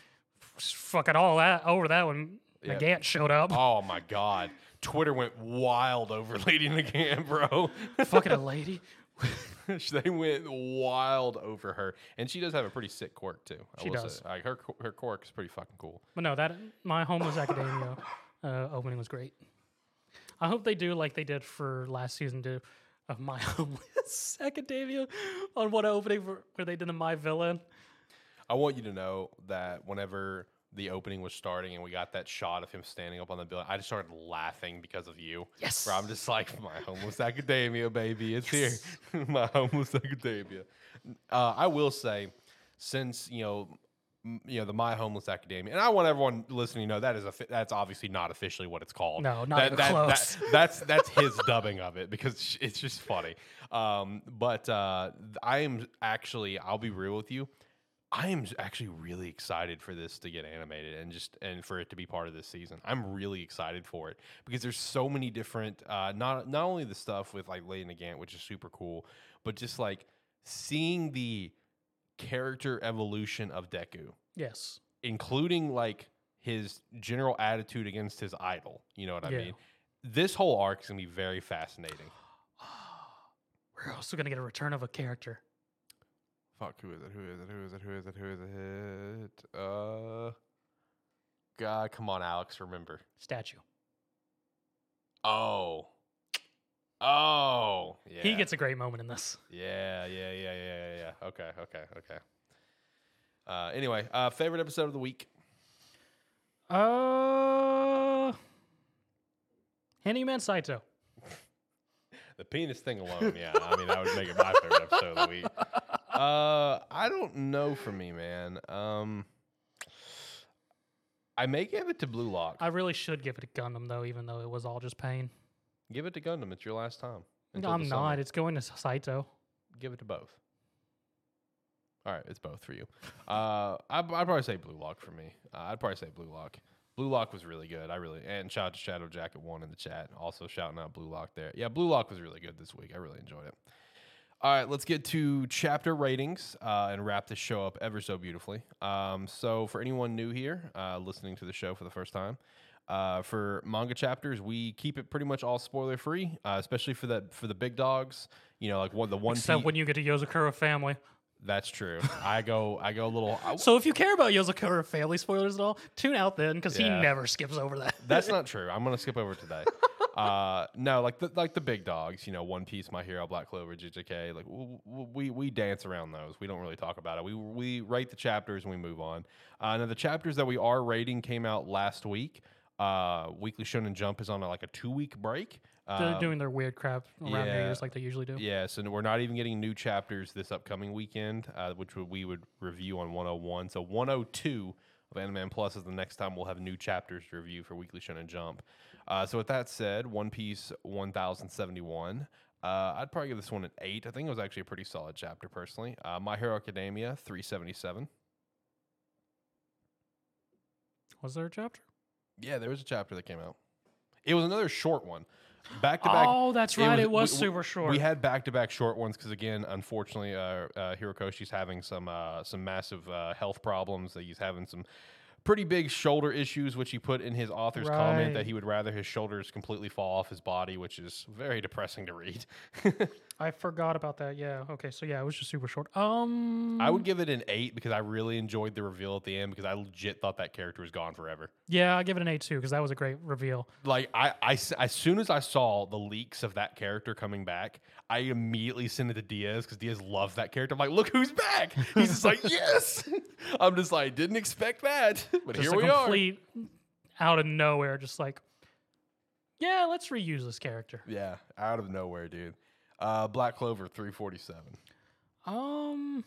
fucking all that over that when Yeah. Nagant showed up. Oh my God. Twitter went wild over Lady Nagant, bro. fucking a lady. they went wild over her, and she does have a pretty sick quirk too. I She does. Say. Like her her quirk is pretty fucking cool. But no, that my homeless academia uh, opening was great. I hope they do like they did for last season do of my homeless academia on what opening for, where they did the my villain. I want you to know that whenever the opening was starting and we got that shot of him standing up on the building, I just started laughing because of you. Yes. Where I'm just like, my homeless academia, baby, it's here. my homeless academia. Uh, I will say, since you know, m- you know the my homeless academia, and I want everyone listening to know that is a that's obviously not officially what it's called. No, not that, even that- close. that- that's that's his dubbing of it because it's just funny. Um, but uh, I am actually, I'll be real with you. I am actually really excited for this to get animated and just and for it to be part of this season. I'm really excited for it because there's so many different uh not not only the stuff with like Lady Nagant, which is super cool, but just like seeing the character evolution of Deku, Yes. including like his general attitude against his idol. You know what I Yeah. mean? This whole arc is gonna be very fascinating. We're also gonna get a return of a character. Fuck, who is it? Who is it? Who is it? Who is it? Who is it? Uh, God, come on, Alex, remember. Statue. Oh. Oh. Yeah. He gets a great moment in this. Yeah, yeah, yeah, yeah, yeah. Okay, okay, okay. Uh, anyway, uh, favorite episode of the week. Uh, Handyman Saitou. The penis thing alone, yeah. I mean, that would make it my favorite episode of the week. Uh, I don't know for me, man. Um, I may give it to Blue Lock. I really should give it to Gundam though, even though it was all just pain. give it to Gundam. It's your last time. No, until I'm the not. summer. It's going to Saitou. give it to both. All right, it's both for you. Uh, I'd, I'd probably say Blue Lock for me. Uh, I'd probably say Blue Lock. Blue Lock was really good. I really and shout out to Shadow Jacket One in the chat. Also shouting out Blue Lock there. Yeah, Blue Lock was really good this week. I really enjoyed it. All right, let's get to chapter ratings uh, and wrap this show up ever so beautifully. Um, so, for anyone new here uh, listening to the show for the first time, uh, for manga chapters, we keep it pretty much all spoiler free, uh, especially for the for the big dogs. You know, like one the one. Except Piece- when you get to Yozakura family. that's true. I go I go a little. I- So if you care about Yozakura family spoilers at all, tune out then because Yeah. he never skips over that. That's not true. I'm gonna skip over today. Uh, no, like the like the big dogs. You know, One Piece, My Hero, Black Clover, JJK. Like w- w- we we dance around those. We don't really talk about it. We we rate the chapters and we move on. Uh, now the chapters that we are rating came out last week. Uh, Weekly Shonen Jump is on a, like a two week break. They're Um, doing their weird crap around New yeah. Year's like they usually do. Yes, and we're not even getting new chapters this upcoming weekend, uh, which we would review on 101. So 102 of Animan Plus is the next time we'll have new chapters to review for Weekly Shonen Jump. Uh, so with that said, One Piece 1071. Uh, I'd probably give this one an eight. I think it was actually a pretty solid chapter personally. Uh, My Hero Academia 377. Was there a chapter? Yeah, there was a chapter that came out. It was another short one. Back to back. Oh, that's right. It was, we- super short. We had back to back short ones because again, unfortunately, uh, uh, Horikoshi's having some uh, some massive uh, health problems. That he's having some pretty big shoulder issues, which he put in his author's comment that he would rather his shoulders completely fall off his body, which is very depressing to read. I forgot about that. Yeah. Okay. So yeah, it was just super short. Um. I would give it an eight because I really enjoyed the reveal at the end because I legit thought that character was gone forever. Yeah, I give it an eight too because that was a great reveal. like I, I, as soon as I saw the leaks of that character coming back, I immediately sent it to Diaz because Diaz loves that character. I'm like, look who's back. He's just like, yes. I'm just like, didn't expect that, but Just here a we are. complete out of nowhere, just like, yeah, let's reuse this character. Yeah, out of nowhere, dude. Uh, Black Clover 347. Um.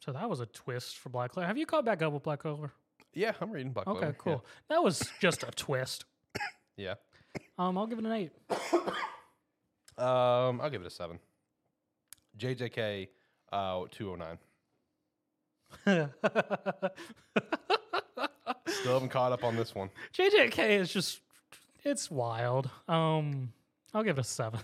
So that was a twist for Black Clover. Have you caught back up with Black Clover? Yeah, I'm reading Black Clover. Okay, cool. That was just a twist. Yeah. Um, I'll give it an eight. Um, I'll give it a seven. JJK uh, 209. Still haven't caught up on this one. JJK is just it's wild. Um, I'll give it a seven.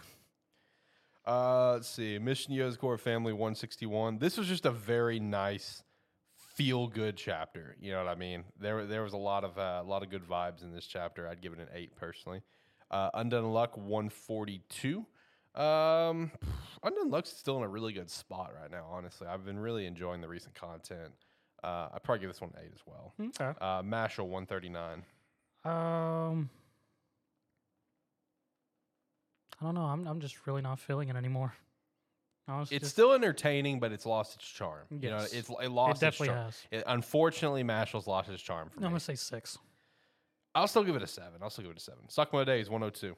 Uh, let's see. Mission Yozakura Family 161. This was just a very nice, feel good chapter. You know what I mean? There, there was a lot of uh, a lot of good vibes in this chapter. I'd give it an eight personally. Uh, Undead Unluck 142. Um, Undead Unluck's still in a really good spot right now. Honestly, I've been really enjoying the recent content. Uh, I'd probably give this one an eight as well. Okay. Uh, Mashle 139. Um, I don't know. I'm I'm just really not feeling it anymore. No, it's It's just- still entertaining, but it's lost its charm. You know, it's it lost its definitely charm. has. It, unfortunately, Mashle's lost its charm for I'm me. gonna say six. I'll still give it a seven. I'll still give it a seven. Sakamoto Days 102.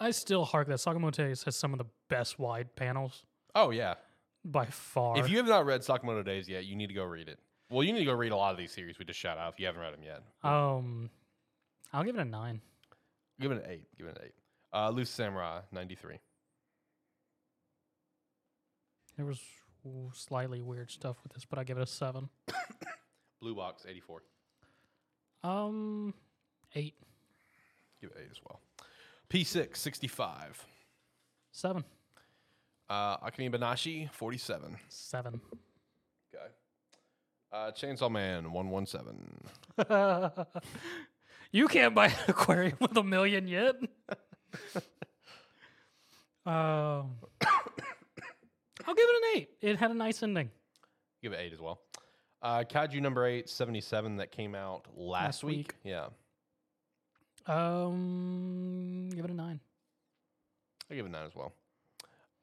I still hark that Sakamoto has some of the best wide panels Oh yeah. By far. If you have not read Sakamoto Days yet, you need to go read it. Well, you need to go read a lot of these series we just shout out if you haven't read them yet. um, I'll give it a nine. Give it an eight. Give it an eight. Uh, Loose Samurai 93. There was slightly weird stuff with this, but I give it a seven. Blue Box 84. Um, eight, Give it eight as well. P6 65. seven, Uh, Akane Banashi 47. seven. Okay. Uh, Chainsaw Man 117. you can't buy an aquarium with a million yet. um, I'll give it an eight. It had a nice ending. Give it eight as well. Uh, Kaiju number eight, 77, that came out last, Last week. week. Yeah. Um, give it a nine. I give it a nine as well.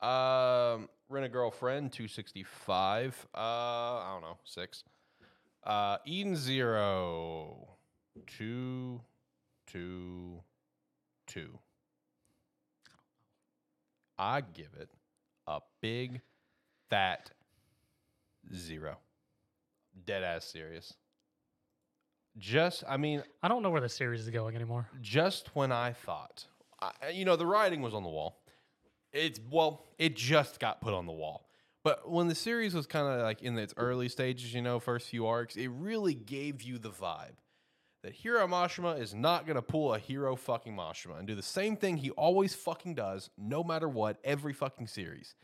Um, Rent a Girlfriend 265. Uh, I don't know, six. Uh, Eden Zero, two, two, two. I give it a big, fat zero. Dead ass serious. Just, I mean, I don't know where the series is going anymore. just when I thought, I, you know, the writing was on the wall. It's well, it just got put on the wall. But when the series was kind of like in its early stages, you know, first few arcs, it really gave you the vibe that Hiro Mashima is not going to pull a Hiro fucking Mashima and do the same thing he always fucking does, no matter what, every fucking series.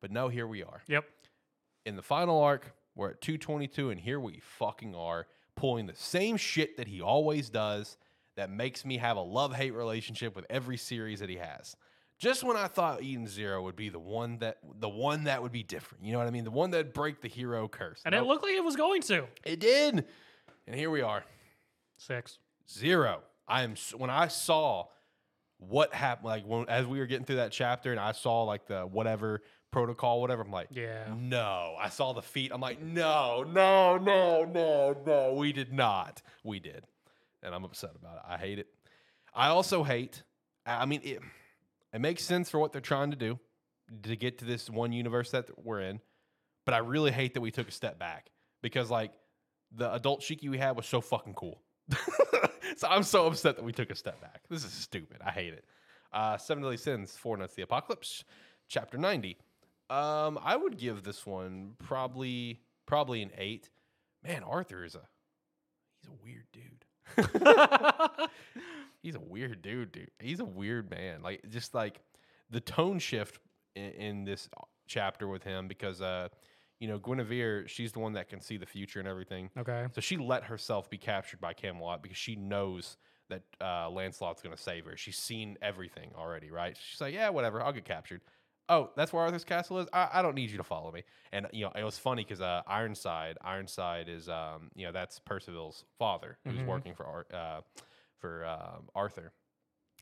But no, here we are Yep. in the final arc, we're at 222, and here we fucking are pulling the same shit that he always does that makes me have a love hate relationship with every series that he has. Just when I thought Eden Zero would be the one that the one that would be different, you know what I mean? The one that'd break the Hiro curse. And it looked like it was going to. it did, and here we are, Six. zero. I am when I saw what happened, like when as we were getting through that chapter, and I saw like the whatever protocol, whatever. I'm like, Yeah. no. I saw the feet. I'm like, no, no, no, no, no. We did not. We did. And I'm upset about it. I hate it. I also hate, I I mean, it, it makes sense for what they're trying to do to get to this one universe that we're in. But I really hate that we took a step back because, like, the adult Shiki we had was so fucking cool. so I'm so upset that we took a step back. This is stupid. I hate it. Uh, Seven Deadly Sins, Four Knights the Apocalypse, Chapter 90. Um, I would give this one probably probably an eight. Man, Arthur is a he's a weird dude. he's a weird dude, dude. He's a weird man. Like just like the tone shift in, in this chapter with him because uh, you know, Guinevere, she's the one that can see the future and everything. Okay. So she let herself be captured by Camelot because she knows that uh, Lancelot's going to save her. She's seen everything already, right? She's like, yeah, whatever, I'll get captured. Oh, that's where Arthur's castle is. I, I don't need you to follow me. And you know, it was funny because uh, Ironside, Ironside is, um, you know, that's Percival's father who's working for Ar- uh, for um, Arthur.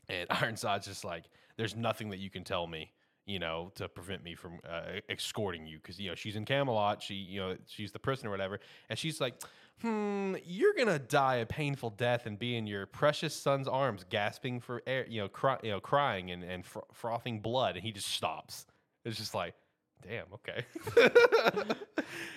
And Ironside's just like, there's nothing that you can tell me, you know, to prevent me from uh, escorting you because you know she's in Camelot. She, you know, she's the prisoner, or whatever. And she's like, hmm, you're gonna die a painful death and be in your precious son's arms, gasping for air, you know, cry, you know, crying and and fr- frothing blood. And he just stops. It's just like, damn, okay.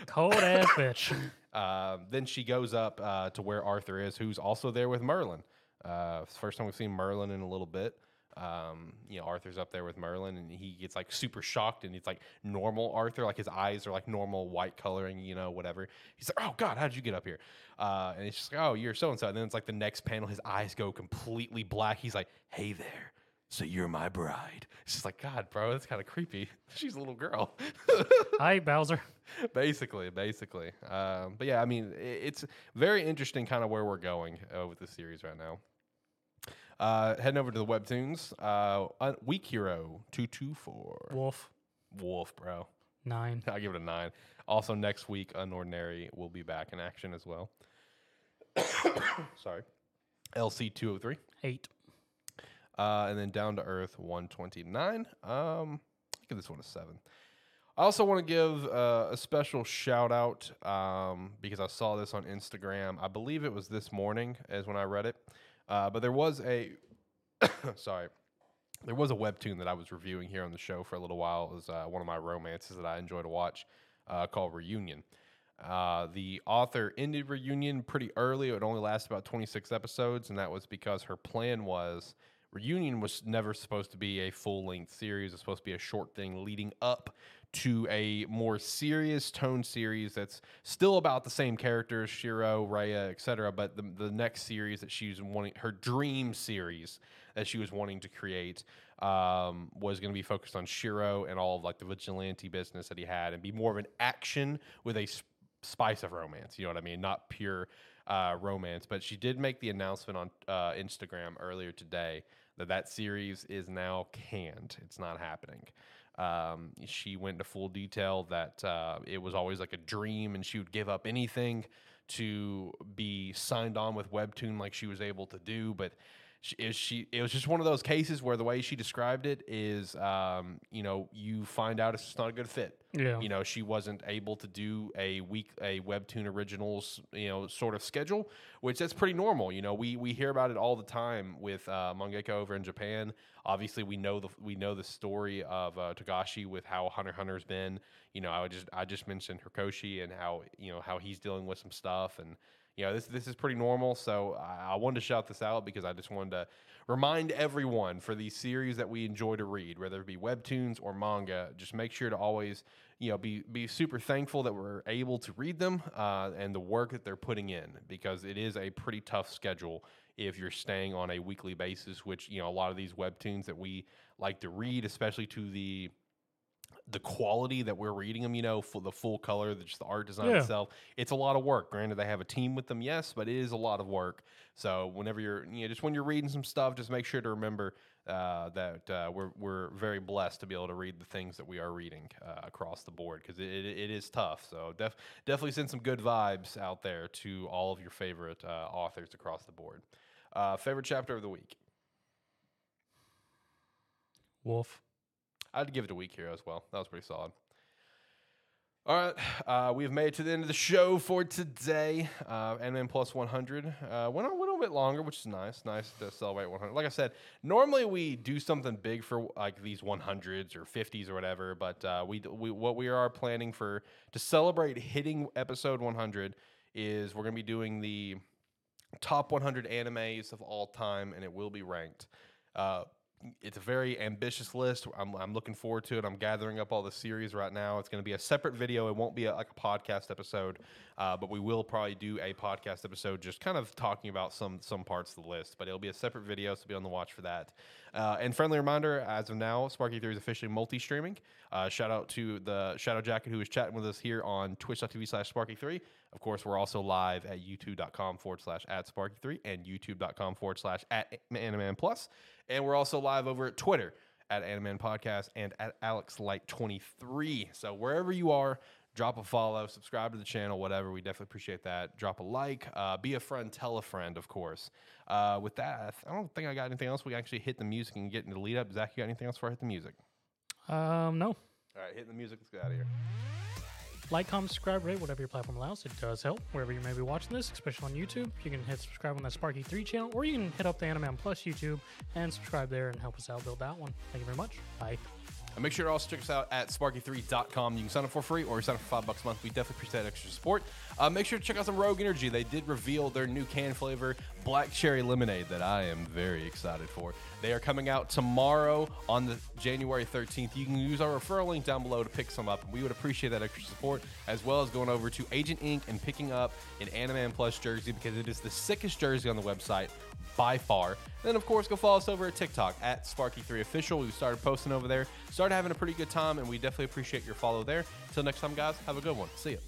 Cold ass bitch. Um, then she goes up uh, to where Arthur is, who's also there with Merlin. Uh, first time we've seen Merlin in a little bit. Um, you know, Arthur's up there with Merlin, and he gets like super shocked, and it's like normal Arthur, like his eyes are like normal white coloring, you know, whatever. He's like, "Oh God, how did you get up here?" Uh, and it's just like, "Oh, you're so and so." And then it's like the next panel, his eyes go completely black. He's like, "Hey there." So you're my bride. She's like God, bro. That's kind of creepy. She's a little girl. Hi, Bowser. basically, basically. Um, but yeah, I mean, i- it's very interesting, kind of where we're going uh, with the series right now. Uh, heading over to the webtoons, uh, uh, Weak Hero two two four Wolf. Wolf, bro. Nine. I'll give it a nine. Also, next week, Unordinary will be back in action as well. Sorry, LC two hundred three. Eight. Uh, and then Down to Earth 129. Um, I give this one a seven. I also want to give uh, a special shout out um, because I saw this on Instagram. I believe it was this morning, as when I read it. Uh, but there was a sorry, there was a webtoon that I was reviewing here on the show for a little while. It was uh, one of my romances that I enjoy to watch, uh, called Reunion. Uh, the author ended Reunion pretty early. It only lasted about 26 episodes, and that was because her plan was Reunion was never supposed to be a full length series. It's supposed to be a short thing leading up to a more serious tone series that's still about the same characters, Shiro, Raya, etc. But the, the next series that she was wanting, her dream series that she was wanting to create, um, was going to be focused on Shiro and all of like the vigilante business that he had, and be more of an action with a sp- spice of romance. You know what I mean? Not pure uh, romance. But she did make the announcement on uh, Instagram earlier today that that series is now canned. It's not happening. Um, she went into full detail that uh, it was always like a dream, and she would give up anything to be signed on with Webtoon, like she was able to do, but she, is she it was just one of those cases where the way she described it is um, you know you find out it's just not a good fit. Yeah. you know she wasn't able to do a week a webtoon originals you know sort of schedule which that's pretty normal you know. We we hear about it all the time with uh, mangaka over in japan. Obviously we know the we know the story of uh, Togashi with how hunter hunter's been. You know i would just i just mentioned Horikoshi and how you know how he's dealing with some stuff and you know, this this is pretty normal. So I, I wanted to shout this out because I just wanted to remind everyone for these series that we enjoy to read, whether it be webtoons or manga, just make sure to always, you know, be be super thankful that we're able to read them uh, and the work that they're putting in because it is a pretty tough schedule if you're staying on a weekly basis. Which you know, a lot of these webtoons that we like to read, especially to the the quality that we're reading them, you know, for the full color, the, just the art design Yeah. itself, it's a lot of work. Granted, they have a team with them, yes, but it is a lot of work. So whenever you're, you know, just when you're reading some stuff, just make sure to remember uh, that uh, we're we're very blessed to be able to read the things that we are reading uh, across the board because it, it, it is tough. So def, definitely send some good vibes out there to all of your favorite uh, authors across the board. Uh, favorite chapter of the week. Wolf. I'd give it a week here as well. That was pretty solid. All right, uh, we've made it to the end of the show for today. Uh, Plus 100 uh, went a bit longer, which is nice. Nice to celebrate 100. Like I said, normally we do something big for like these 100s or 50s or whatever, but uh, we, we what we are planning for to celebrate hitting episode 100 is we're gonna be doing the top 100 animes of all time, and it will be ranked. Uh, it's a very ambitious list. I'm, I'm looking forward to it. I'm gathering up all the series right now. It's going to be a separate video. It won't be a, like a podcast episode, uh, but we will probably do a podcast episode just kind of talking about some some parts of the list. But it'll be a separate video, so be on the watch for that. Uh, and friendly reminder, as of now, Sparky3 is officially multi-streaming. Uh, shout out to the Shadow Jacket who is chatting with us here on twitch.tv slash Sparky3. Of course, we're also live at youtube.com forward slash at Sparky3 and youtube.com forward slash at Animan Plus. And we're also live over at Twitter at Animan Podcast and at AlexLight23. So wherever you are, drop a follow, subscribe to the channel, whatever. We definitely appreciate that. Drop a like, uh, be a friend, tell a friend, of course. Uh, with that, I don't think I got anything else. We can actually hit the music and get into the lead up. Zach, you got anything else before I hit the music? Um, no. All right, hitting the music. Let's get out of here. Like, comment, subscribe, rate, whatever your platform allows. It does help wherever you may be watching this, especially on YouTube. You can hit subscribe on that Sparky 3 channel, or you can hit up the Animan Plus YouTube and subscribe there and help us out build that one. Thank you very much. Bye. And make sure to also check us out at sparky3.com. You can sign up for free or sign up for five bucks a month. We definitely appreciate that extra support. Uh, make sure to check out some Rogue Energy. They did reveal their new can flavor, Black Cherry Lemonade, that I am very excited for. They are coming out tomorrow on the January 13th. You can use our referral link down below to pick some up. We would appreciate that extra support, as well as going over to Agent Ink and picking up an Animan Plus jersey because it is the sickest jersey on the website by far. Then, of course, go follow us over at TikTok at Sparky3Official. We started posting over there, started having a pretty good time, and we definitely appreciate your follow there. Until next time, guys, have a good one. See ya.